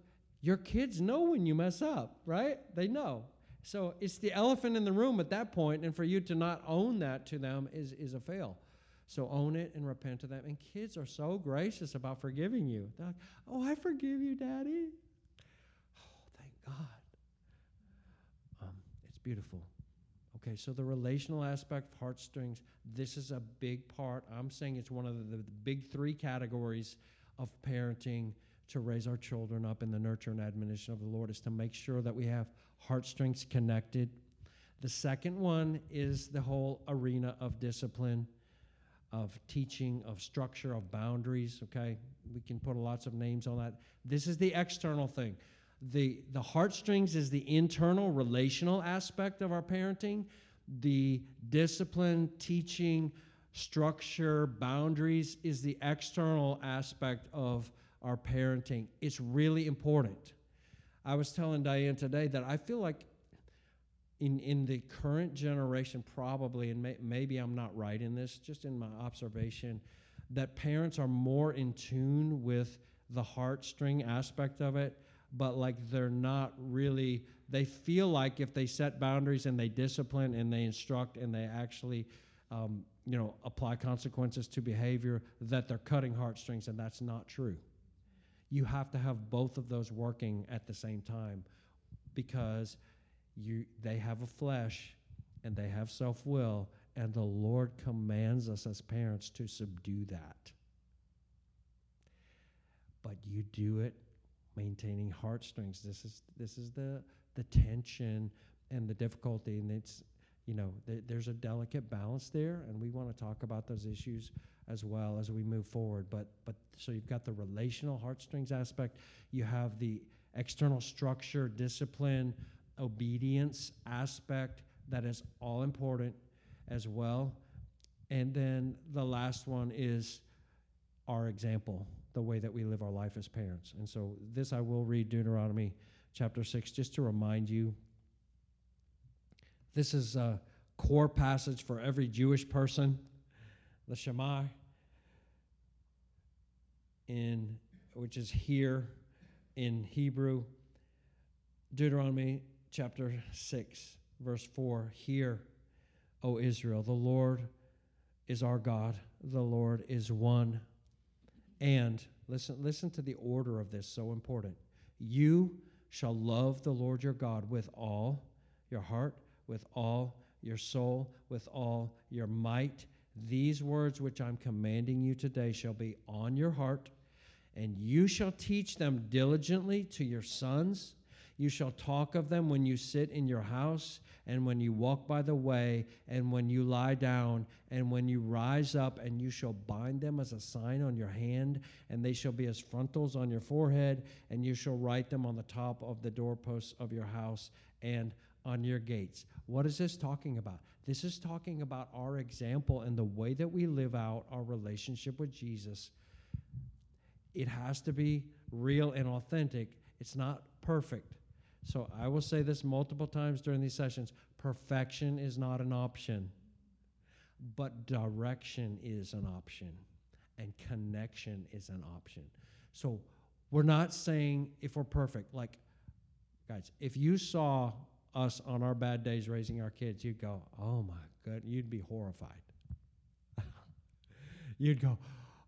your kids know when you mess up, right? They know. So it's the elephant in the room at that point, and for you to not own that to them is, is a fail. So own it and repent to them. And kids are so gracious about forgiving you. They're like, oh, I forgive you, Daddy. Oh, thank God. Um, it's beautiful. Okay, so the relational aspect, of heartstrings, this is a big part. I'm saying it's one of the, the big three categories of parenting to raise our children up in the nurture and admonition of the Lord is to make sure that we have heartstrings connected. The second one is the whole arena of discipline. of teaching, of structure, of boundaries, okay? We can put lots of names on that. This is the external thing. The, the heartstrings is the internal relational aspect of our parenting. The discipline, teaching, structure, boundaries is the external aspect of our parenting. It's really important. I was telling Diane today that I feel like in, in the current generation, probably, and may, maybe I'm not right in this, just in my observation, that parents are more in tune with the heartstring aspect of it, but like they're not really, they feel like if they set boundaries and they discipline and they instruct and they actually, um, you know, apply consequences to behavior, that they're cutting heartstrings, and that's not true. You have to have both of those working at the same time because you they have a flesh and they have self-will and the lord commands us as parents to subdue that. But you do it maintaining heartstrings this is this is the the tension and the difficulty and it's you know th- there's a delicate balance there and we want to talk about those issues as well as we move forward but but so you've got the relational heartstrings aspect you have the external structure discipline obedience aspect that is all important as well. And then the last one is our example, the way that we live our life as parents. And so this I will read Deuteronomy chapter 6 just to remind you. This is a core passage for every Jewish person, the Shema in which is here in Hebrew. Deuteronomy chapter 6, verse 4 Hear, O Israel, the Lord is our God, the Lord is one. And listen, listen to the order of this, so important. You shall love the Lord your God with all your heart, with all your soul, with all your might. These words which I'm commanding you today shall be on your heart, and you shall teach them diligently to your sons you shall talk of them when you sit in your house, and when you walk by the way, and when you lie down, and when you rise up, and you shall bind them as a sign on your hand, and they shall be as frontals on your forehead, and you shall write them on the top of the doorposts of your house and on your gates. What is this talking about? This is talking about our example and the way that we live out our relationship with Jesus. It has to be real and authentic. It's not perfect. So I will say this multiple times during these sessions perfection is not an option, but direction is an option, and connection is an option. So we're not saying if we're perfect. Like, guys, if you saw us on our bad days raising our kids, you'd go, oh my God, you'd be horrified. you'd go,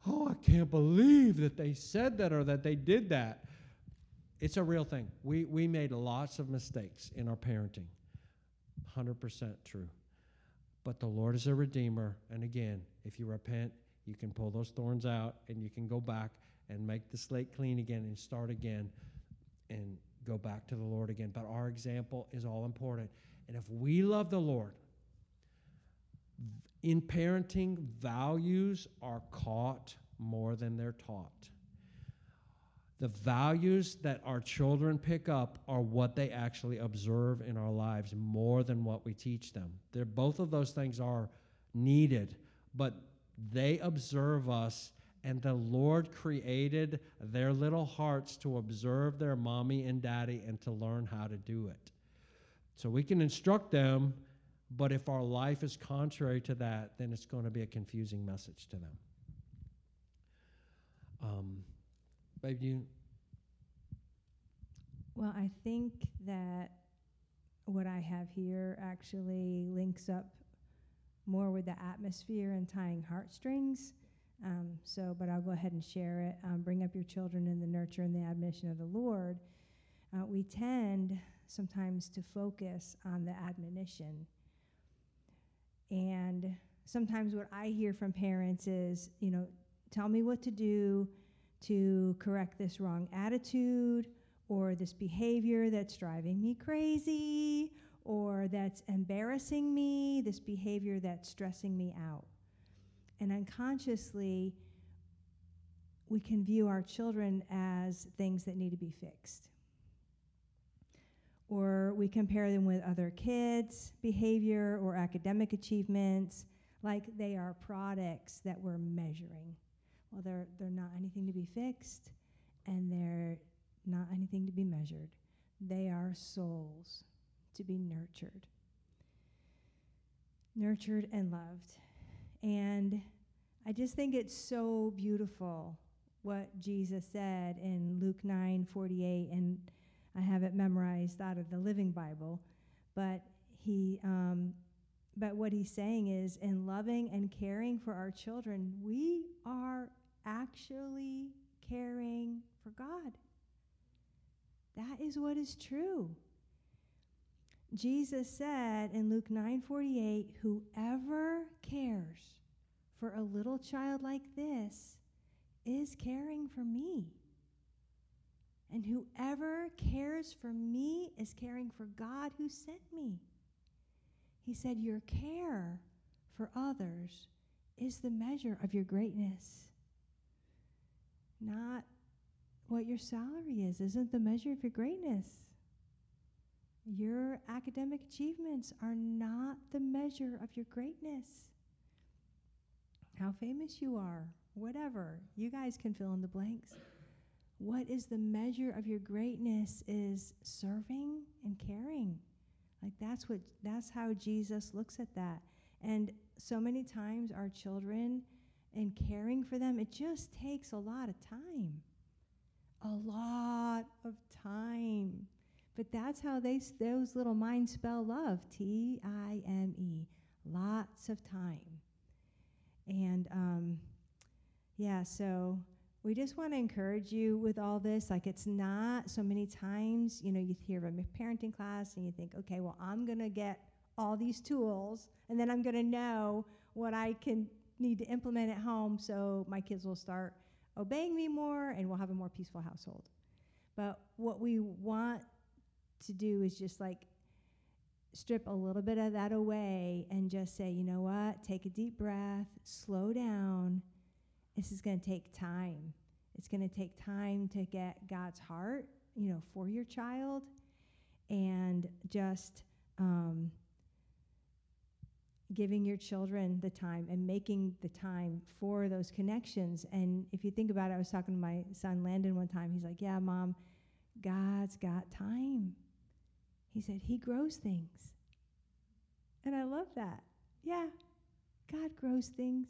oh, I can't believe that they said that or that they did that it's a real thing. We, we made lots of mistakes in our parenting. 100% true. But the Lord is a redeemer. And again, if you repent, you can pull those thorns out and you can go back and make the slate clean again and start again and go back to the Lord again. But our example is all important. And if we love the Lord, in parenting, values are caught more than they're taught the values that our children pick up are what they actually observe in our lives more than what we teach them. They're, both of those things are needed, but they observe us, and the Lord created their little hearts to observe their mommy and daddy and to learn how to do it. So we can instruct them, but if our life is contrary to that, then it's going to be a confusing message to them. Um, Babe, you. Well, I think that what I have here actually links up more with the atmosphere and tying heartstrings. Um, so, but I'll go ahead and share it. Um, bring up your children in the nurture and the admonition of the Lord. Uh, we tend sometimes to focus on the admonition. And sometimes what I hear from parents is, you know, tell me what to do, to correct this wrong attitude or this behavior that's driving me crazy or that's embarrassing me, this behavior that's stressing me out. And unconsciously, we can view our children as things that need to be fixed. Or we compare them with other kids' behavior or academic achievements, like they are products that we're measuring. Well, they're, they're not anything to be fixed, and they're not anything to be measured. They are souls to be nurtured. Nurtured and loved. And I just think it's so beautiful what Jesus said in Luke 9 48, and I have it memorized out of the Living Bible. But he, um, but what he's saying is, in loving and caring for our children, we are actually caring for God. That is what is true. Jesus said in Luke 9:48, "Whoever cares for a little child like this is caring for me. And whoever cares for me is caring for God who sent me." He said, "Your care for others is the measure of your greatness." Not what your salary is, isn't the measure of your greatness. Your academic achievements are not the measure of your greatness. How famous you are, whatever. You guys can fill in the blanks. What is the measure of your greatness is serving and caring. Like that's what that's how Jesus looks at that. And so many times our children and caring for them, it just takes a lot of time. A lot of time. But that's how they those little minds spell love. T I M E. Lots of time. And um, yeah, so we just want to encourage you with all this. Like, it's not so many times, you know, you hear of a parenting class and you think, okay, well, I'm going to get all these tools and then I'm going to know what I can need to implement at home so my kids will start obeying me more and we'll have a more peaceful household. But what we want to do is just like strip a little bit of that away and just say, you know what, take a deep breath, slow down. This is going to take time. It's going to take time to get God's heart, you know, for your child and just um, giving your children the time and making the time for those connections. And if you think about it, I was talking to my son Landon one time. He's like, Yeah, mom, God's got time. He said, He grows things. And I love that. Yeah, God grows things.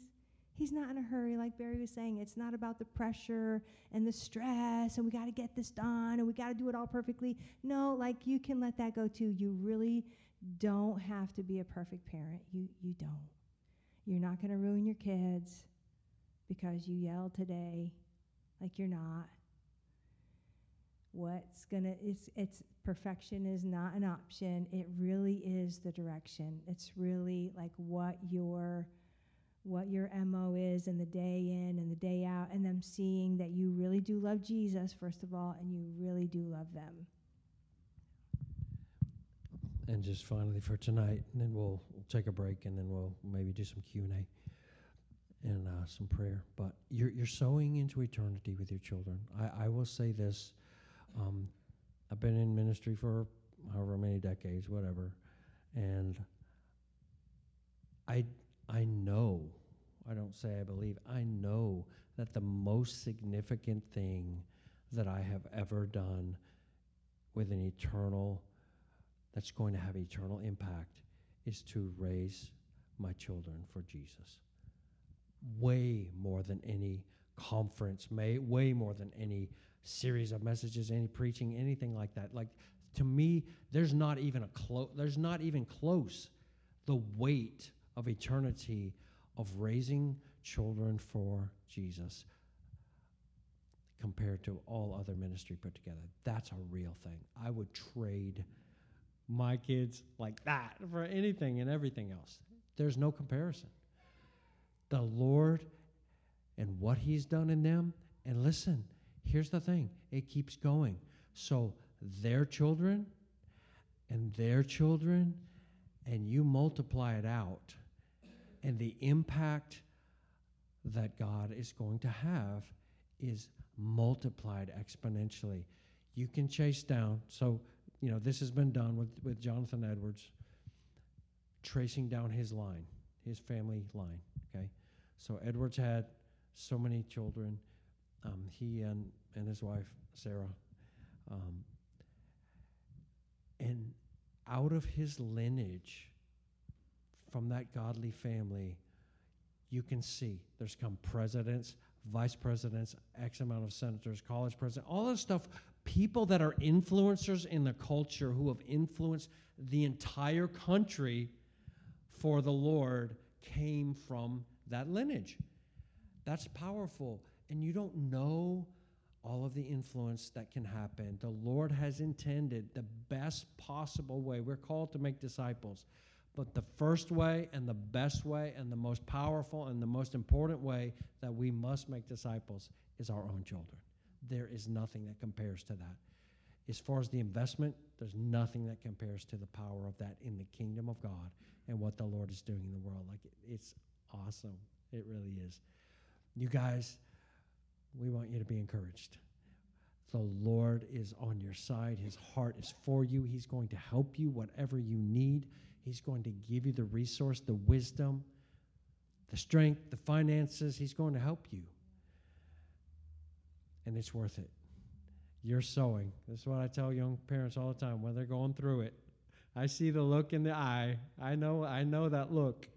He's not in a hurry, like Barry was saying. It's not about the pressure and the stress, and we got to get this done, and we got to do it all perfectly. No, like you can let that go too. You really don't have to be a perfect parent. You, you don't. You're not going to ruin your kids because you yelled today like you're not. What's to, it's, it's perfection is not an option. It really is the direction. It's really like what your, what your MO is and the day in and the day out, and them seeing that you really do love Jesus, first of all, and you really do love them. And just finally for tonight, and then we'll, we'll take a break, and then we'll maybe do some Q and A and uh, some prayer. But you're you're sowing into eternity with your children. I, I will say this: um, I've been in ministry for however many decades, whatever, and I I know, I don't say I believe, I know that the most significant thing that I have ever done with an eternal that's going to have eternal impact is to raise my children for Jesus. Way more than any conference, may, way more than any series of messages, any preaching, anything like that. Like to me, there's not even a close there's not even close the weight of eternity of raising children for Jesus compared to all other ministry put together. That's a real thing. I would trade my kids like that for anything and everything else. There's no comparison. The Lord and what He's done in them, and listen, here's the thing it keeps going. So their children and their children, and you multiply it out, and the impact that God is going to have is multiplied exponentially. You can chase down. So, you know, this has been done with, with Jonathan Edwards, tracing down his line, his family line. Okay. So, Edwards had so many children. Um, he and, and his wife, Sarah. Um, and out of his lineage, from that godly family, you can see there's come presidents, vice presidents, X amount of senators, college presidents, all this stuff. People that are influencers in the culture who have influenced the entire country for the Lord came from that lineage. That's powerful. And you don't know all of the influence that can happen. The Lord has intended the best possible way. We're called to make disciples. But the first way and the best way and the most powerful and the most important way that we must make disciples is our own children. There is nothing that compares to that. As far as the investment, there's nothing that compares to the power of that in the kingdom of God and what the Lord is doing in the world. Like it's awesome. It really is. You guys, we want you to be encouraged. The Lord is on your side. His heart is for you. He's going to help you whatever you need. He's going to give you the resource, the wisdom, the strength, the finances. He's going to help you. And it's worth it. You're sowing. This is what I tell young parents all the time when they're going through it. I see the look in the eye. I know I know that look.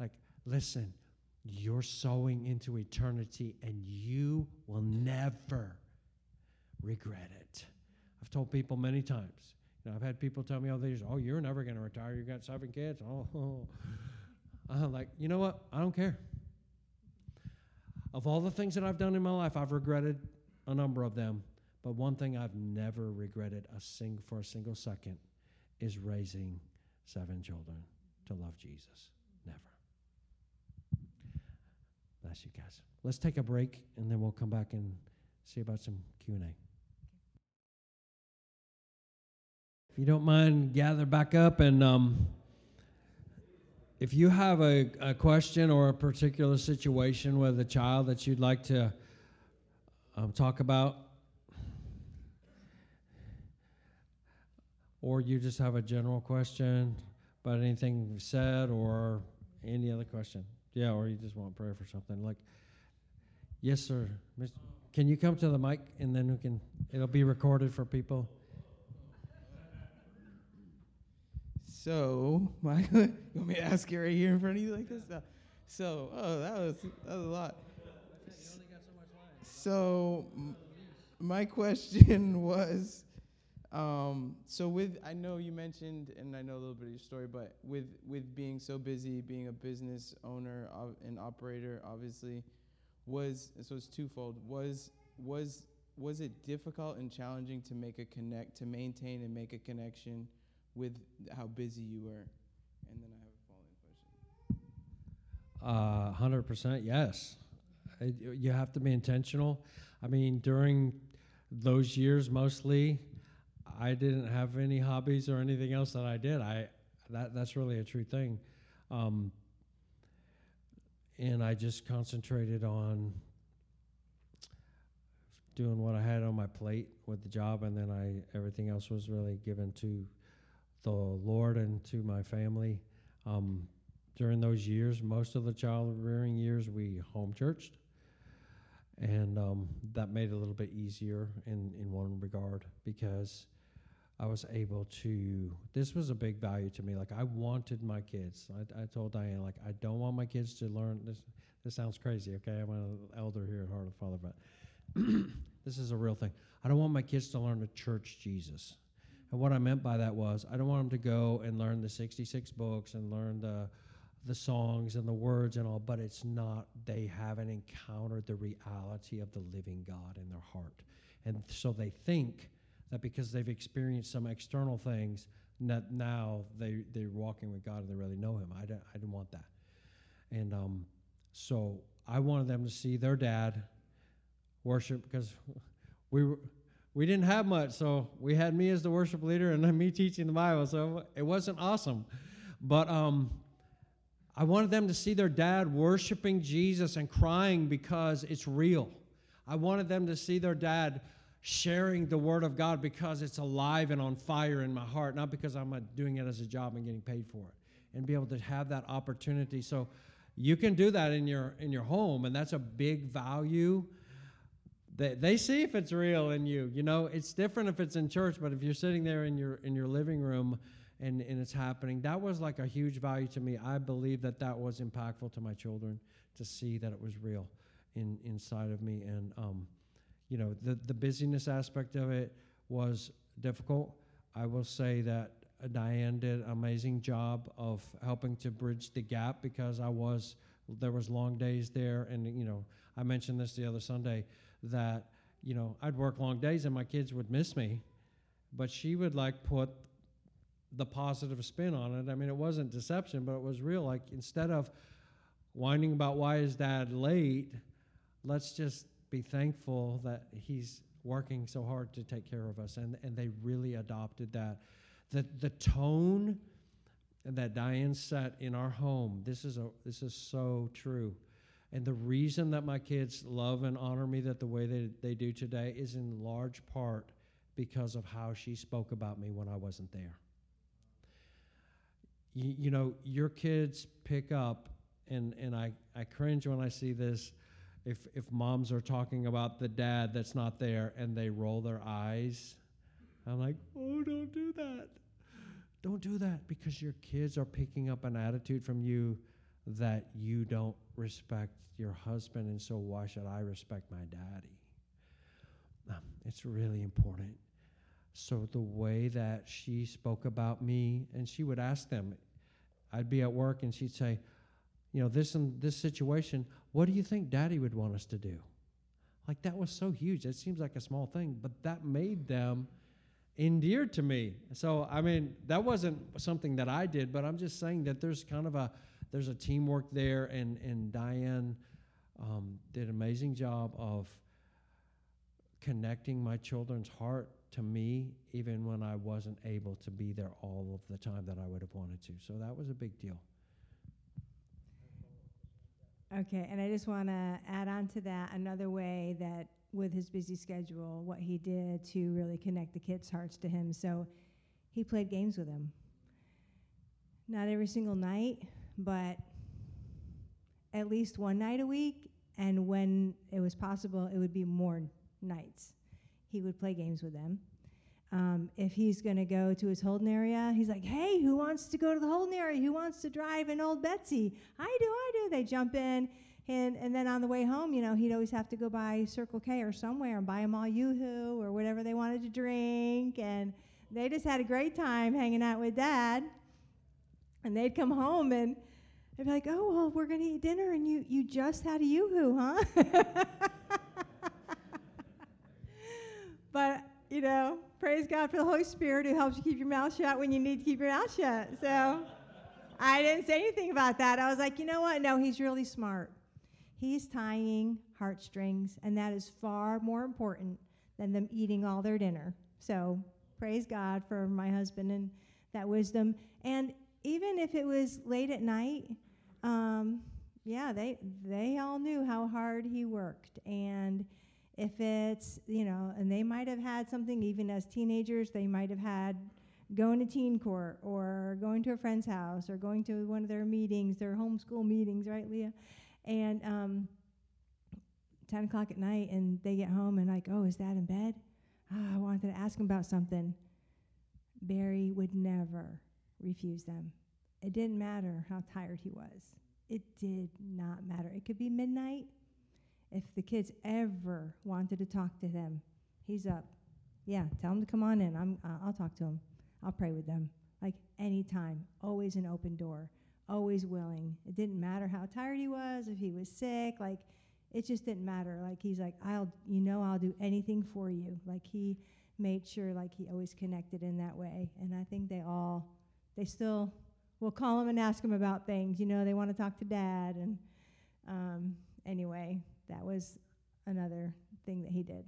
Like, listen, you're sowing into eternity and you will never regret it. I've told people many times You know, I've had people tell me all these, oh, you're never going to retire. You've got seven kids. Oh. I'm like, you know what? I don't care. Of all the things that I've done in my life, I've regretted a number of them. But one thing I've never regretted a sing for a single second is raising seven children to love Jesus. Never. Bless you guys. Let's take a break and then we'll come back and see about some Q&A. If you don't mind, gather back up and um, if you have a, a question or a particular situation with a child that you'd like to um, talk about, or you just have a general question about anything said or any other question, yeah, or you just want prayer for something, like, yes, sir. Can you come to the mic and then we can? It'll be recorded for people. So, Michael, you want me to ask it right here in front of you like this? No. So, oh, that was that was a lot. So, my question was, um, so with I know you mentioned, and I know a little bit of your story, but with with being so busy, being a business owner and operator, obviously, was so it's twofold. Was was was it difficult and challenging to make a connect, to maintain and make a connection? with how busy you were? And then I have a following question. Uh, 100% yes. you have to be intentional. I mean, during those years mostly, I didn't have any hobbies or anything else that I did. I that that's really a true thing. Um, and I just concentrated on doing what I had on my plate with the job, and then I everything else was really given to the Lord and to my family. Um, during those years, most of the child rearing years, we home churched. And um, that made it a little bit easier in, in one regard because I was able to. This was a big value to me. Like, I wanted my kids. I, I told Diane, like, I don't want my kids to learn. This, this sounds crazy, okay? I'm an elder here at Heart of Father, but this is a real thing. I don't want my kids to learn to church Jesus. And what I meant by that was I don't want them to go and learn the 66 books and learn the the songs and the words and all, but it's not they haven't encountered the reality of the living God in their heart. And so they think that because they've experienced some external things, that now they they're walking with God and they really know him. I didn't, I didn't want that. And um, so I wanted them to see their dad worship because we were we didn't have much, so we had me as the worship leader and then me teaching the Bible. So it wasn't awesome, but um, I wanted them to see their dad worshiping Jesus and crying because it's real. I wanted them to see their dad sharing the word of God because it's alive and on fire in my heart, not because I'm uh, doing it as a job and getting paid for it. And be able to have that opportunity. So you can do that in your in your home, and that's a big value. They, they see if it's real in you. You know, it's different if it's in church, but if you're sitting there in your in your living room and, and it's happening, that was like a huge value to me. I believe that that was impactful to my children to see that it was real in inside of me. And um, you know, the the busyness aspect of it was difficult. I will say that Diane did an amazing job of helping to bridge the gap because I was there was long days there, and you know I mentioned this the other Sunday that you know I'd work long days and my kids would miss me, but she would like put the positive spin on it. I mean, it wasn't deception, but it was real. Like instead of whining about why is dad late, let's just be thankful that he's working so hard to take care of us, and and they really adopted that the, the tone that Diane set in our home, this is, a, this is so true. And the reason that my kids love and honor me that the way they, they do today is in large part because of how she spoke about me when I wasn't there. You, you know, your kids pick up, and, and I, I cringe when I see this. If, if moms are talking about the dad that's not there and they roll their eyes, I'm like, oh, don't do that. Don't do that because your kids are picking up an attitude from you that you don't respect your husband, and so why should I respect my daddy? Um, it's really important. So, the way that she spoke about me, and she would ask them, I'd be at work and she'd say, You know, this and this situation, what do you think daddy would want us to do? Like, that was so huge. It seems like a small thing, but that made them endeared to me. So I mean, that wasn't something that I did, but I'm just saying that there's kind of a there's a teamwork there, and and Diane um, did an amazing job of connecting my children's heart to me, even when I wasn't able to be there all of the time that I would have wanted to. So that was a big deal. Okay, and I just want to add on to that another way that with his busy schedule, what he did to really connect the kids' hearts to him. So he played games with them. Not every single night, but at least one night a week. And when it was possible, it would be more nights. He would play games with them. Um, if he's going to go to his holding area, he's like, hey, who wants to go to the holding area? Who wants to drive an old Betsy? I do, I do. They jump in and, and then on the way home, you know, he'd always have to go by Circle K or somewhere and buy them all Yoo-Hoo or whatever they wanted to drink. And they just had a great time hanging out with Dad. And they'd come home and they'd be like, oh, well, we're going to eat dinner and you, you just had a Yoo-Hoo, huh? but, you know, praise God for the Holy Spirit who helps you keep your mouth shut when you need to keep your mouth shut. So I didn't say anything about that. I was like, you know what? No, he's really smart. He's tying heartstrings, and that is far more important than them eating all their dinner. So praise God for my husband and that wisdom. And even if it was late at night, um, yeah, they they all knew how hard he worked. And if it's you know, and they might have had something even as teenagers, they might have had going to teen court or going to a friend's house or going to one of their meetings, their homeschool meetings, right, Leah? And um, 10 o'clock at night, and they get home and, like, oh, is Dad in bed? Oh, I wanted to ask him about something. Barry would never refuse them. It didn't matter how tired he was. It did not matter. It could be midnight. If the kids ever wanted to talk to him, he's up. Yeah, tell him to come on in. I'm, uh, I'll talk to him. I'll pray with them. Like anytime, always an open door always willing. It didn't matter how tired he was, if he was sick, like it just didn't matter. Like he's like, I'll you know, I'll do anything for you. Like he made sure like he always connected in that way. And I think they all they still will call him and ask him about things. You know, they want to talk to dad and um, anyway, that was another thing that he did.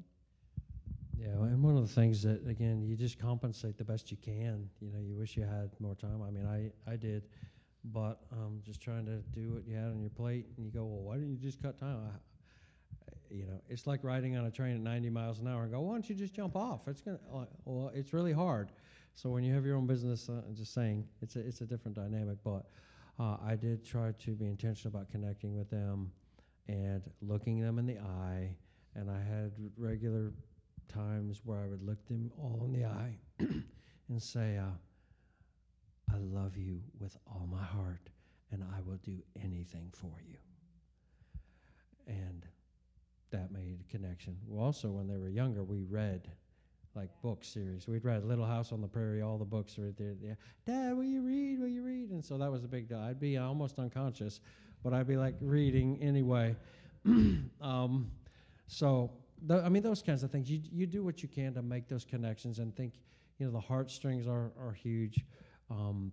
Yeah, and one of the things that again, you just compensate the best you can. You know, you wish you had more time. I mean, I I did but um, just trying to do what you had on your plate, and you go, well, why didn't you just cut time? I, you know, it's like riding on a train at 90 miles an hour and go, why don't you just jump off? It's gonna, uh, well, it's really hard. So when you have your own business, uh, I'm just saying, it's a, it's a different dynamic. But uh, I did try to be intentional about connecting with them and looking them in the eye. And I had regular times where I would look them all in the eye and say, uh, I love you with all my heart, and I will do anything for you. And that made a connection. Well, also, when they were younger, we read like book series. We'd read Little House on the Prairie, all the books right there. Yeah. Dad, will you read? Will you read? And so that was a big deal. I'd be almost unconscious, but I'd be like reading anyway. um, so, I mean, those kinds of things. You, you do what you can to make those connections and think, you know, the heartstrings are, are huge um,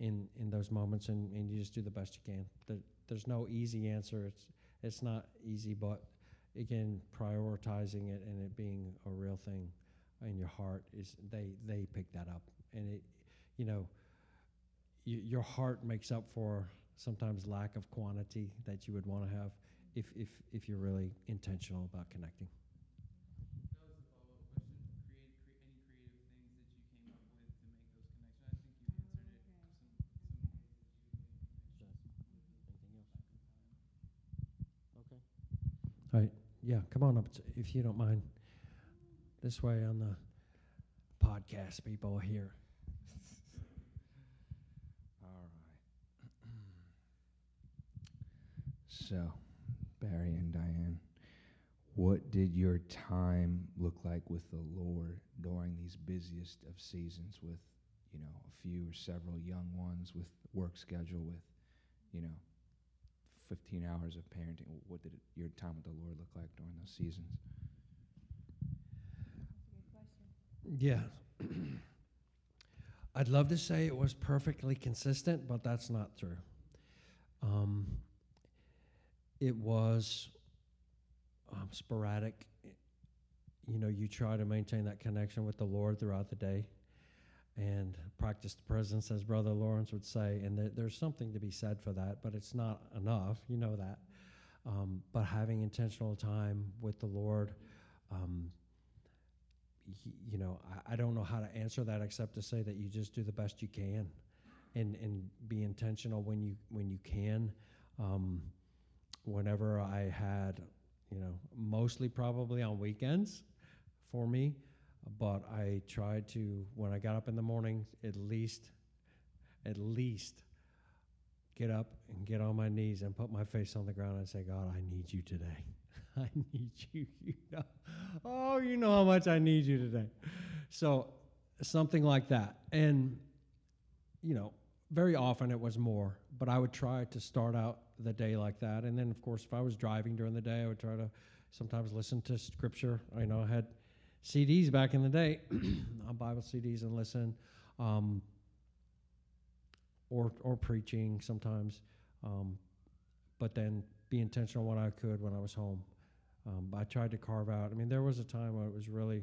in, in those moments, and, and you just do the best you can. There, there's no easy answer. It's, it's not easy, but again, prioritizing it and it being a real thing in your heart is they they pick that up and it you know y- your heart makes up for sometimes lack of quantity that you would want to have if if if you're really intentional about connecting That was the follow-up question. Create, cre- any creative things that you came up with to make those connections. I think you oh, answered it. Some, some ways that you made connections. anything else okay all right yeah come on up t- if you don't mind this way on the podcast people here All right. So, Barry and Diane, what did your time look like with the Lord during these busiest of seasons with, you know, a few or several young ones with work schedule with, you know, 15 hours of parenting? What did it, your time with the Lord look like during those seasons? Yeah. I'd love to say it was perfectly consistent, but that's not true. Um, it was um, sporadic. You know, you try to maintain that connection with the Lord throughout the day and practice the presence, as Brother Lawrence would say. And there, there's something to be said for that, but it's not enough. You know that. Um, but having intentional time with the Lord. Um, y- you know, I, I don't know how to answer that except to say that you just do the best you can, and and be intentional when you when you can. Um, whenever I had, you know, mostly probably on weekends, for me, but I tried to when I got up in the morning at least, at least. Get up and get on my knees and put my face on the ground and say, God, I need you today. I need you. You know, oh, you know how much I need you today. So something like that. And, you know, very often it was more, but I would try to start out the day like that. And then, of course, if I was driving during the day, I would try to sometimes listen to scripture. I know I had CDs back in the day, Bible CDs and listen, um, or, or preaching sometimes. Um, but then be intentional when I could when I was home. Um, I tried to carve out. I mean, there was a time where it was really.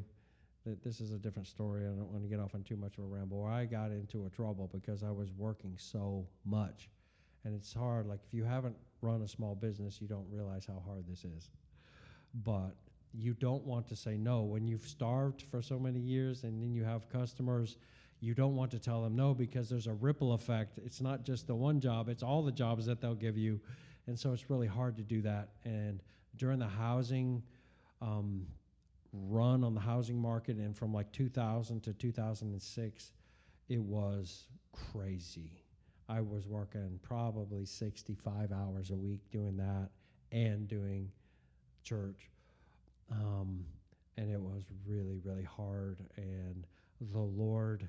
That this is a different story. I don't want to get off on too much of a ramble. I got into a trouble because I was working so much, and it's hard. Like if you haven't run a small business, you don't realize how hard this is. But you don't want to say no when you've starved for so many years, and then you have customers. You don't want to tell them no because there's a ripple effect. It's not just the one job; it's all the jobs that they'll give you, and so it's really hard to do that. And during the housing um, run on the housing market, and from like 2000 to 2006, it was crazy. I was working probably 65 hours a week doing that and doing church. Um, and it was really, really hard. And the Lord,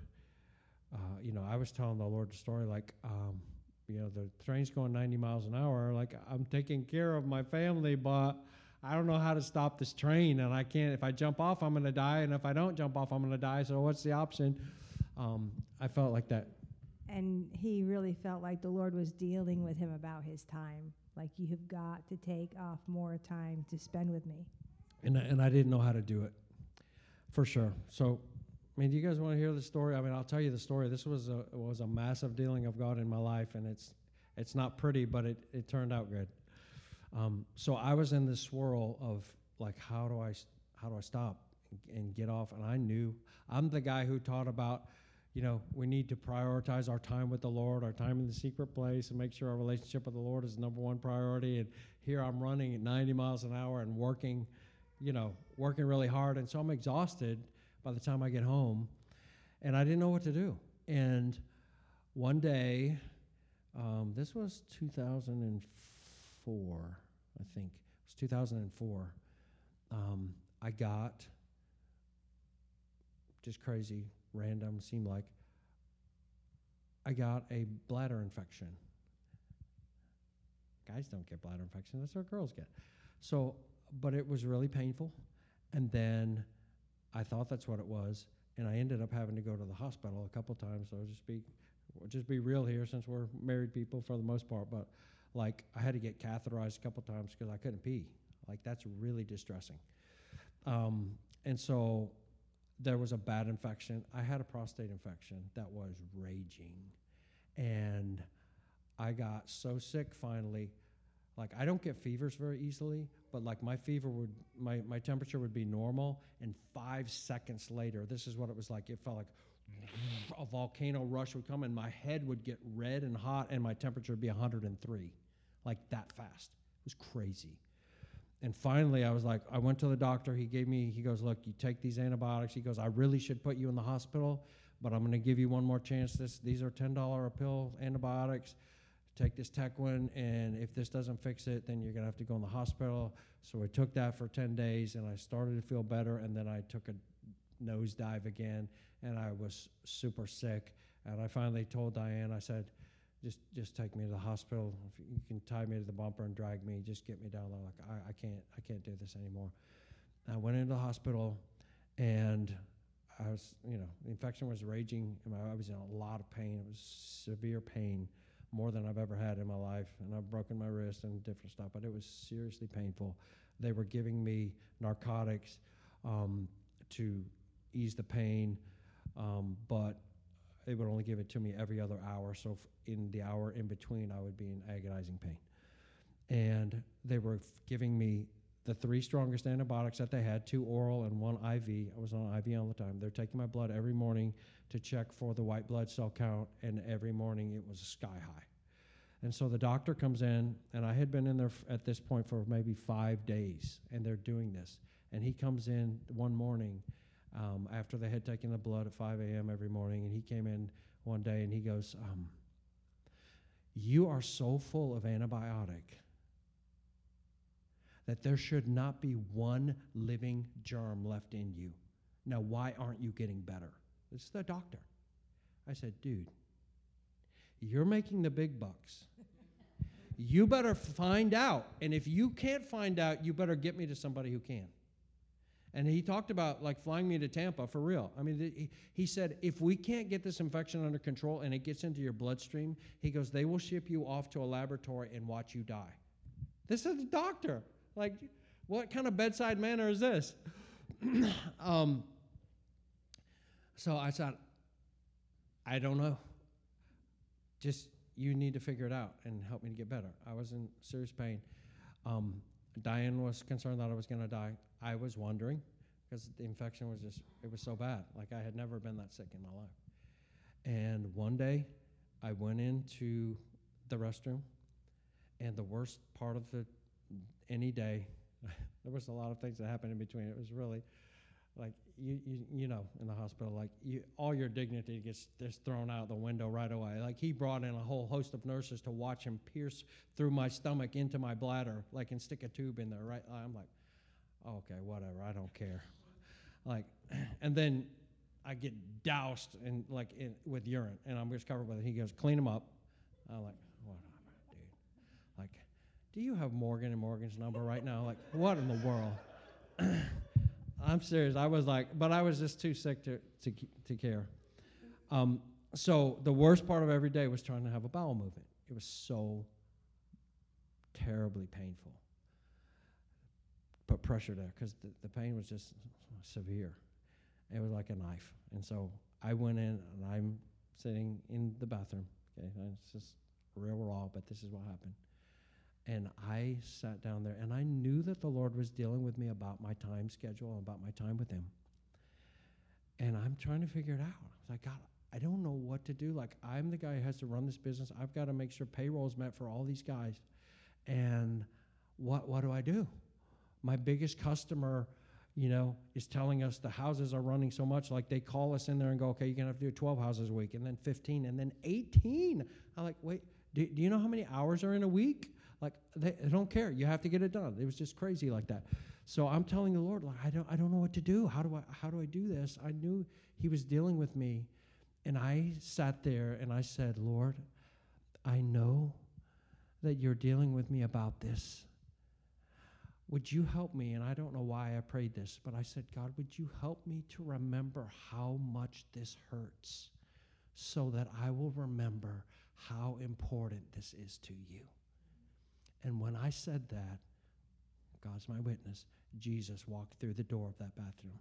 uh, you know, I was telling the Lord the story like, um, you know, the train's going 90 miles an hour. Like, I'm taking care of my family, but I don't know how to stop this train, and I can't. If I jump off, I'm going to die, and if I don't jump off, I'm going to die. So what's the option? Um, I felt like that. And he really felt like the Lord was dealing with him about his time. Like, you have got to take off more time to spend with me. and and I didn't know how to do it, for sure. So, I mean, do you guys want to hear the story? I mean, I'll tell you the story. This was a was a massive dealing of God in my life, and it's it's not pretty, but it it turned out good. Um, so I was in this swirl of like, how do I how do I stop and get off? And I knew I'm the guy who taught about, you know, we need to prioritize our time with the Lord, our time in the secret place, and make sure our relationship with the Lord is the number one priority. And here I'm running at 90 miles an hour and working, you know, working really hard, and so I'm exhausted by the time I get home, and I didn't know what to do. And one day, um, this was 2004, I think. It was 2004. Um, I got just crazy, random, seemed like I got a bladder infection. Guys don't get bladder infection, that's what girls get. So, but it was really painful. And then I thought that's what it was, and I ended up having to go to the hospital a couple times. So just be, just be real here, since we're married people for the most part. But like, I had to get catheterized a couple times because I couldn't pee. Like that's really distressing. Um, and so there was a bad infection. I had a prostate infection that was raging, and I got so sick finally. Like I don't get fevers very easily, but like my fever would, my, my temperature would be normal, and five seconds later, this is what it was like. It felt like a volcano rush would come, and my head would get red and hot, and my temperature would be 103, like that fast. It was crazy. And finally, I was like, I went to the doctor. He gave me, he goes, Look, you take these antibiotics. He goes, I really should put you in the hospital, but I'm going to give you one more chance. This, these are $10 a pill antibiotics take this Tequin, and if this doesn't fix it, then you're gonna have to go in the hospital. So I took that for 10 days, and I started to feel better, and then I took a nosedive again, and I was super sick. And I finally told Diane, I said, just just take me to the hospital. If you can tie me to the bumper and drag me, just get me down there. Like I, I can't I can't do this anymore. I went into the hospital, and I was you know the infection was raging. and I was in a lot of pain. It was severe pain more than I've ever had in my life, and I've broken my wrist and different stuff, but it was seriously painful. They were giving me narcotics um, to ease the pain, um, but they would only give it to me every other hour. So in the hour in between, I would be in agonizing pain. And they were giving me the three strongest antibiotics that they had two oral and one IV. I was on IV all the time. They're taking my blood every morning to check for the white blood cell count, and every morning it was sky high. And so the doctor comes in, and I had been in there f- at this point for maybe five days, and they're doing this. And he comes in one morning um, after they had taken the blood at 5 a.m. every morning, and he came in one day and he goes, um, You are so full of antibiotic that there should not be one living germ left in you. Now, why aren't you getting better? This is the doctor. I said, Dude, you're making the big bucks. You better find out. And if you can't find out, you better get me to somebody who can. And he talked about like flying me to Tampa for real. I mean, he, he said, if we can't get this infection under control and it gets into your bloodstream, he goes, they will ship you off to a laboratory and watch you die. This is a doctor. Like, what kind of bedside manner is this? um, so I thought, I don't know. Just you need to figure it out and help me to get better. I was in serious pain. Um, Diane was concerned that I was going to die. I was wondering because the infection was just, it was so bad. Like I had never been that sick in my life. And one day I went into the restroom, and the worst part of the any day, there was a lot of things that happened in between. It was really like you, you, you know, in the hospital, like you, all your dignity gets just thrown out the window right away. Like he brought in a whole host of nurses to watch him pierce through my stomach into my bladder, like and stick a tube in there. Right? I'm like, okay, whatever, I don't care. Like, and then I get doused in like in, with urine, and I'm just covered with it. He goes, clean them up. I'm like, whatever, dude. Like, do you have Morgan and Morgan's number right now? Like, what in the world? I'm serious. I was like, but I was just too sick to to to care. Um, so the worst part of every day was trying to have a bowel movement. It was so terribly painful. Put pressure there because the, the pain was just severe. It was like a knife. And so I went in and I'm sitting in the bathroom. Okay, it's just real raw, but this is what happened. And I sat down there and I knew that the Lord was dealing with me about my time schedule and about my time with Him. And I'm trying to figure it out. I was like, God, I don't know what to do. Like, I'm the guy who has to run this business. I've got to make sure payroll's met for all these guys. And what, what do I do? My biggest customer, you know, is telling us the houses are running so much. Like, they call us in there and go, okay, you're to have to do 12 houses a week, and then 15, and then 18. I'm like, wait, do, do you know how many hours are in a week? Like, they, they don't care. You have to get it done. It was just crazy like that. So I'm telling the Lord, like, I don't, I don't know what to do. How do I, how do I do this? I knew He was dealing with me, and I sat there and I said, Lord, I know that you're dealing with me about this. Would you help me? And I don't know why I prayed this, but I said, God, would you help me to remember how much this hurts so that I will remember how important this is to you? And when I said that, God's my witness, Jesus walked through the door of that bathroom.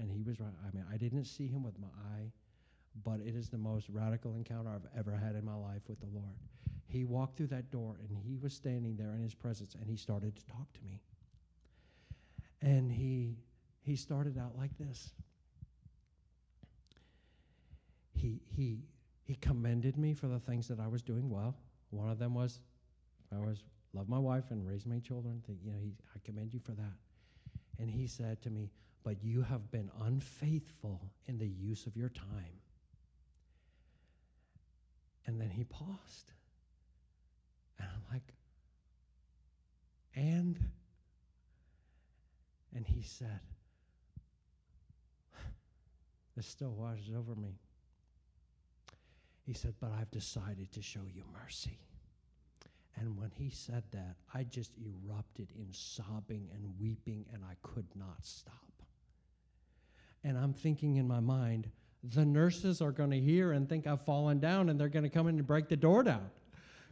And he was right. I mean, I didn't see him with my eye, but it is the most radical encounter I've ever had in my life with the Lord. He walked through that door and he was standing there in his presence and he started to talk to me. And he he started out like this. He he he commended me for the things that I was doing well. One of them was I was love my wife and raise my children. You know, he, I commend you for that. And he said to me, "But you have been unfaithful in the use of your time." And then he paused. And I'm like, and? And he said, this still washes over me. He said, but I've decided to show you mercy. And when he said that, I just erupted in sobbing and weeping, and I could not stop. And I'm thinking in my mind, the nurses are going to hear and think I've fallen down, and they're going to come in and break the door down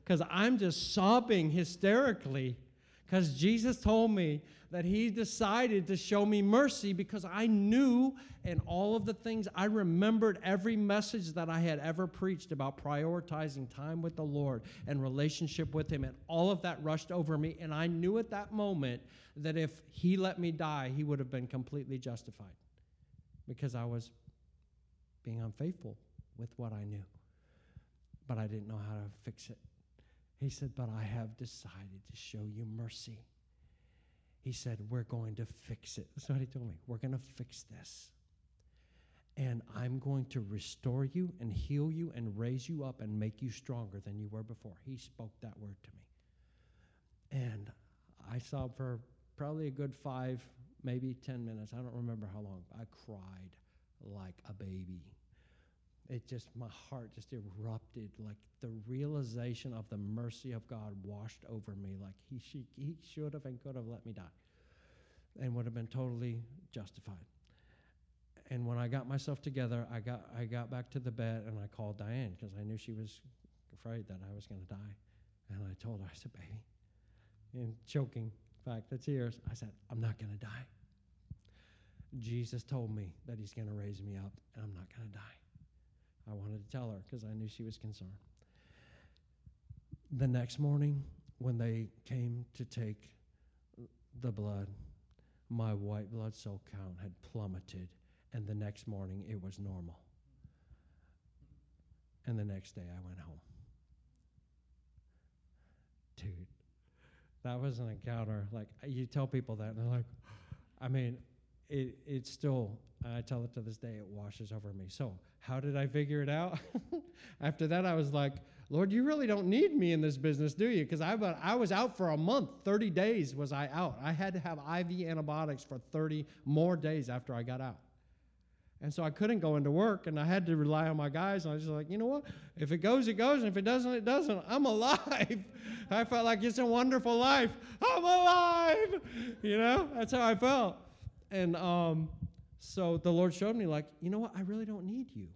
because I'm just sobbing hysterically because Jesus told me that He decided to show me mercy because I knew and all of the things I remembered every message that I had ever preached about prioritizing time with the Lord and relationship with Him, and all of that rushed over me. And I knew at that moment that if He let me die, He would have been completely justified because I was being unfaithful with what I knew. But I didn't know how to fix it. He said, But I have decided to show you mercy. He said, We're going to fix it. That's what he told me. We're going to fix this. And I'm going to restore you and heal you and raise you up and make you stronger than you were before. He spoke that word to me. And I saw for probably a good five, maybe 10 minutes. I don't remember how long. I cried like a baby it just my heart just erupted like the realization of the mercy of god washed over me like he, she, he should have and could have let me die and would have been totally justified. And when i got myself together i got i got back to the bed and i called diane because i knew she was afraid that i was going to die. And i told her i said baby in choking back the tears i said i'm not going to die. Jesus told me that he's going to raise me up and i'm not going to die I wanted to tell her because I knew she was concerned. The next morning, when they came to take the blood, my white blood cell count had plummeted, and the next morning it was normal. And the next day I went home. Dude, that was an encounter. Like, you tell people that, and they're like, I mean, it, it's still, I tell it to this day, it washes over me. So, how did I figure it out? After that, I was like, Lord, you really don't need me in this business, do you? Because I, I was out for a month. 30 days was I out. I had to have IV antibiotics for 30 more days after I got out. And so I couldn't go into work, and I had to rely on my guys. And I was just like, you know what? If it goes, it goes, and if it doesn't, it doesn't. I'm alive. I felt like it's a wonderful life. I'm alive. You know, that's how I felt. And um, so the Lord showed me, like, you know what? I really don't need you.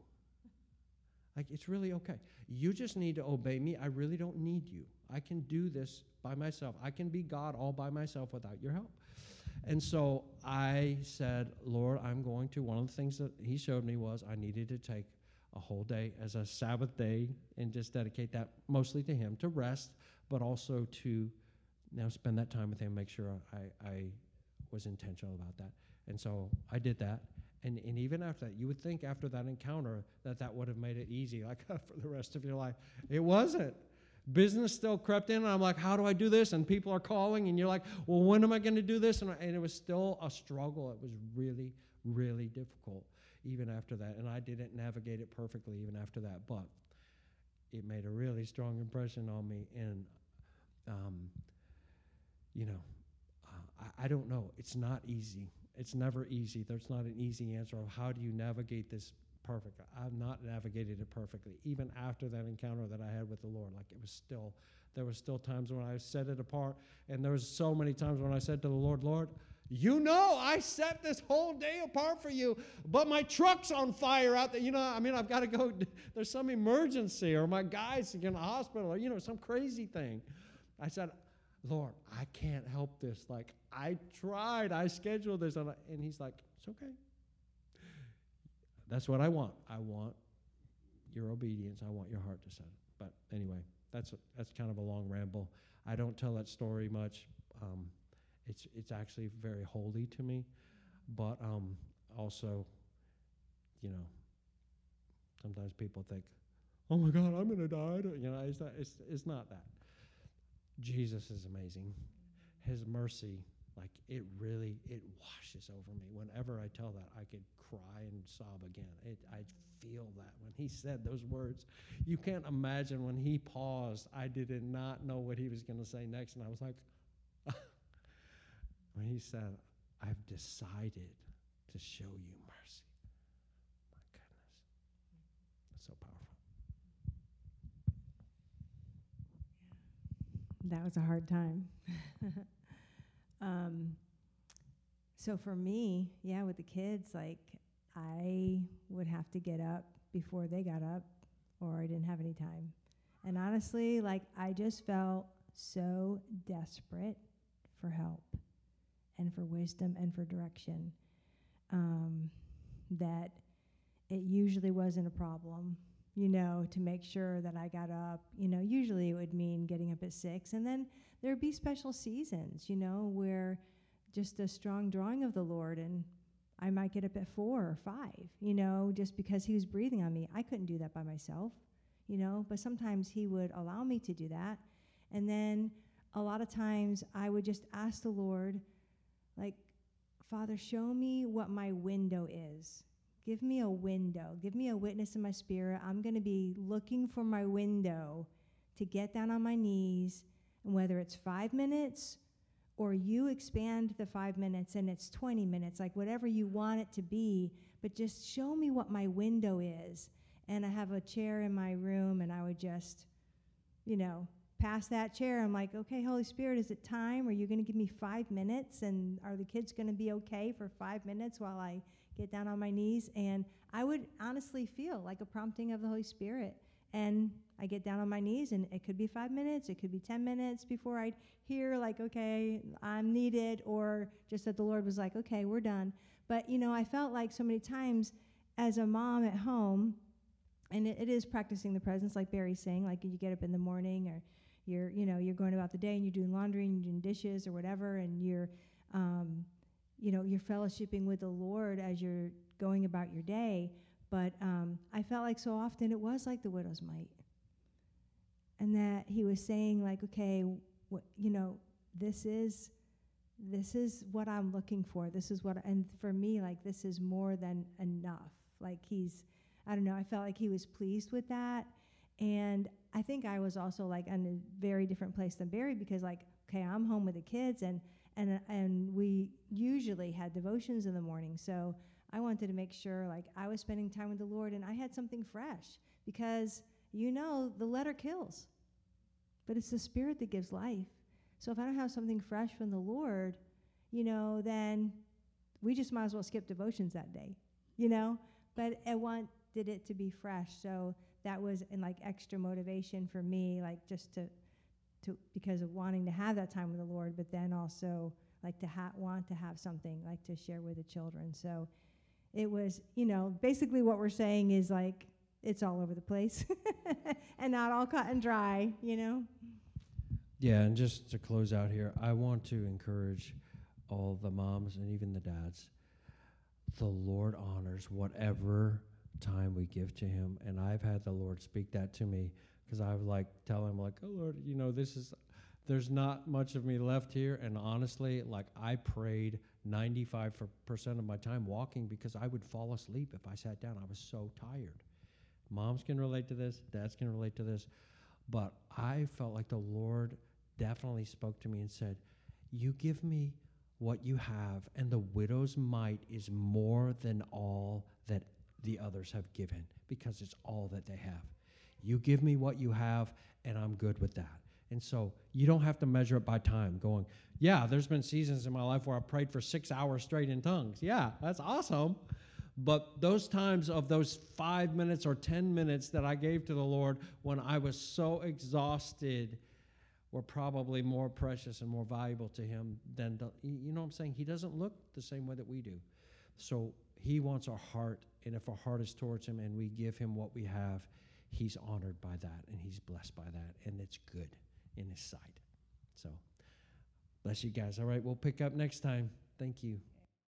Like, it's really okay. You just need to obey me. I really don't need you. I can do this by myself. I can be God all by myself without your help. And so I said, Lord, I'm going to. One of the things that He showed me was I needed to take a whole day as a Sabbath day and just dedicate that mostly to Him to rest, but also to now spend that time with Him, make sure I, I was intentional about that. And so I did that. And, and even after that, you would think after that encounter that that would have made it easy, like for the rest of your life. It wasn't. Business still crept in, and I'm like, how do I do this? And people are calling, and you're like, well, when am I going to do this? And, and it was still a struggle. It was really, really difficult even after that. And I didn't navigate it perfectly even after that, but it made a really strong impression on me. And, um, you know, I, I don't know. It's not easy. It's never easy. There's not an easy answer of how do you navigate this perfectly. I've not navigated it perfectly, even after that encounter that I had with the Lord. Like it was still, there was still times when I set it apart, and there was so many times when I said to the Lord, Lord, you know I set this whole day apart for you, but my truck's on fire out there. You know, I mean, I've got to go. There's some emergency, or my guy's in the hospital, or you know, some crazy thing. I said, Lord, I can't help this. Like I tried, I scheduled this, and, He's like, it's okay. That's what I want. I want your obedience. I want your heart to set. But anyway, that's a, that's kind of a long ramble. I don't tell that story much. Um, it's it's actually very holy to me, but um, also, you know, sometimes people think, "Oh my God, I'm gonna die." You know, it's not it's it's not that. Jesus is amazing. His mercy like it really it washes over me. Whenever i tell that i could cry and sob again. It, i feel that when he said those words. You can't imagine when he paused i did not know what he was going to say next and i was like when he said i've decided to show you mercy my goodness that's so powerful That was a hard time. um, so for me, yeah, with the kids, like I would have to get up before they got up, or I didn't have any time. And honestly, like I just felt so desperate for help and for wisdom and for direction um, that it usually wasn't a problem you know, to make sure that I got up. You know, usually it would mean getting up at six. And then there'd be special seasons, you know, where just a strong drawing of the Lord and I might get up at four or five, you know, just because he was breathing on me. I couldn't do that by myself, you know, but sometimes he would allow me to do that. And then a lot of times I would just ask the Lord, like, Father, show me what my window is Give me a window. Give me a witness in my spirit. I'm going to be looking for my window to get down on my knees. And whether it's five minutes or you expand the five minutes and it's 20 minutes, like whatever you want it to be, but just show me what my window is. And I have a chair in my room, and I would just, you know, pass that chair. I'm like, okay, Holy Spirit, is it time? Are you going to give me five minutes? And are the kids going to be okay for five minutes while I get down on my knees, and I would honestly feel like a prompting of the Holy Spirit. And I get down on my knees, and it could be five minutes, it could be 10 minutes before I'd hear, like, okay, I'm needed, or just that the Lord was like, okay, we're done. But, you know, I felt like so many times as a mom at home, and it, it is practicing the presence, like Barry's saying, like you get up in the morning, or you're, you know, you're going about the day and you're doing laundry and you're doing dishes or whatever, and you're, um, you know, you're fellowshipping with the Lord as you're going about your day. But um, I felt like so often it was like the widow's mite. And that he was saying, like, okay, what, you know, this is this is what I'm looking for. This is what, and for me, like, this is more than enough. Like, he's, I don't know, I felt like he was pleased with that. And I think I was also, like, in a very different place than Barry because, like, okay, I'm home with the kids and and and we usually had devotions in the morning. So I wanted to make sure like I was spending time with the Lord and I had something fresh because you know the letter kills, but it's the Spirit that gives life. So if I don't have something fresh from the Lord, you know, then we just might as well skip devotions that day, you know. But I wanted it to be fresh, so that was in like extra motivation for me, like just to to because of wanting to have that time with the Lord, but then also like to ha- want to have something like to share with the children. So it was, you know, basically what we're saying is like it's all over the place and not all cut and dry, you know. Yeah, and just to close out here, I want to encourage all the moms and even the dads. The Lord honors whatever time we give to Him, and I've had the Lord speak that to me because I was like tell Him like, "Oh Lord, you know this is." There's not much of me left here, and honestly, like I prayed 95% of my time walking because I would fall asleep if I sat down. I was so tired. Moms can relate to this, dads can relate to this, but I felt like the Lord definitely spoke to me and said, You give me what you have, and the widow's mite is more than all that the others have given because it's all that they have. You give me what you have, and I'm good with that. And so you don't have to measure it by time, going, Yeah, there's been seasons in my life where I prayed for six hours straight in tongues. Yeah, that's awesome. But those times of those five minutes or 10 minutes that I gave to the Lord when I was so exhausted were probably more precious and more valuable to Him than, the, you know what I'm saying? He doesn't look the same way that we do. So He wants our heart, and if our heart is towards Him and we give Him what we have, He's honored by that and He's blessed by that, and it's good in His sight. So, bless you guys. All right, we'll pick up next time. Thank you.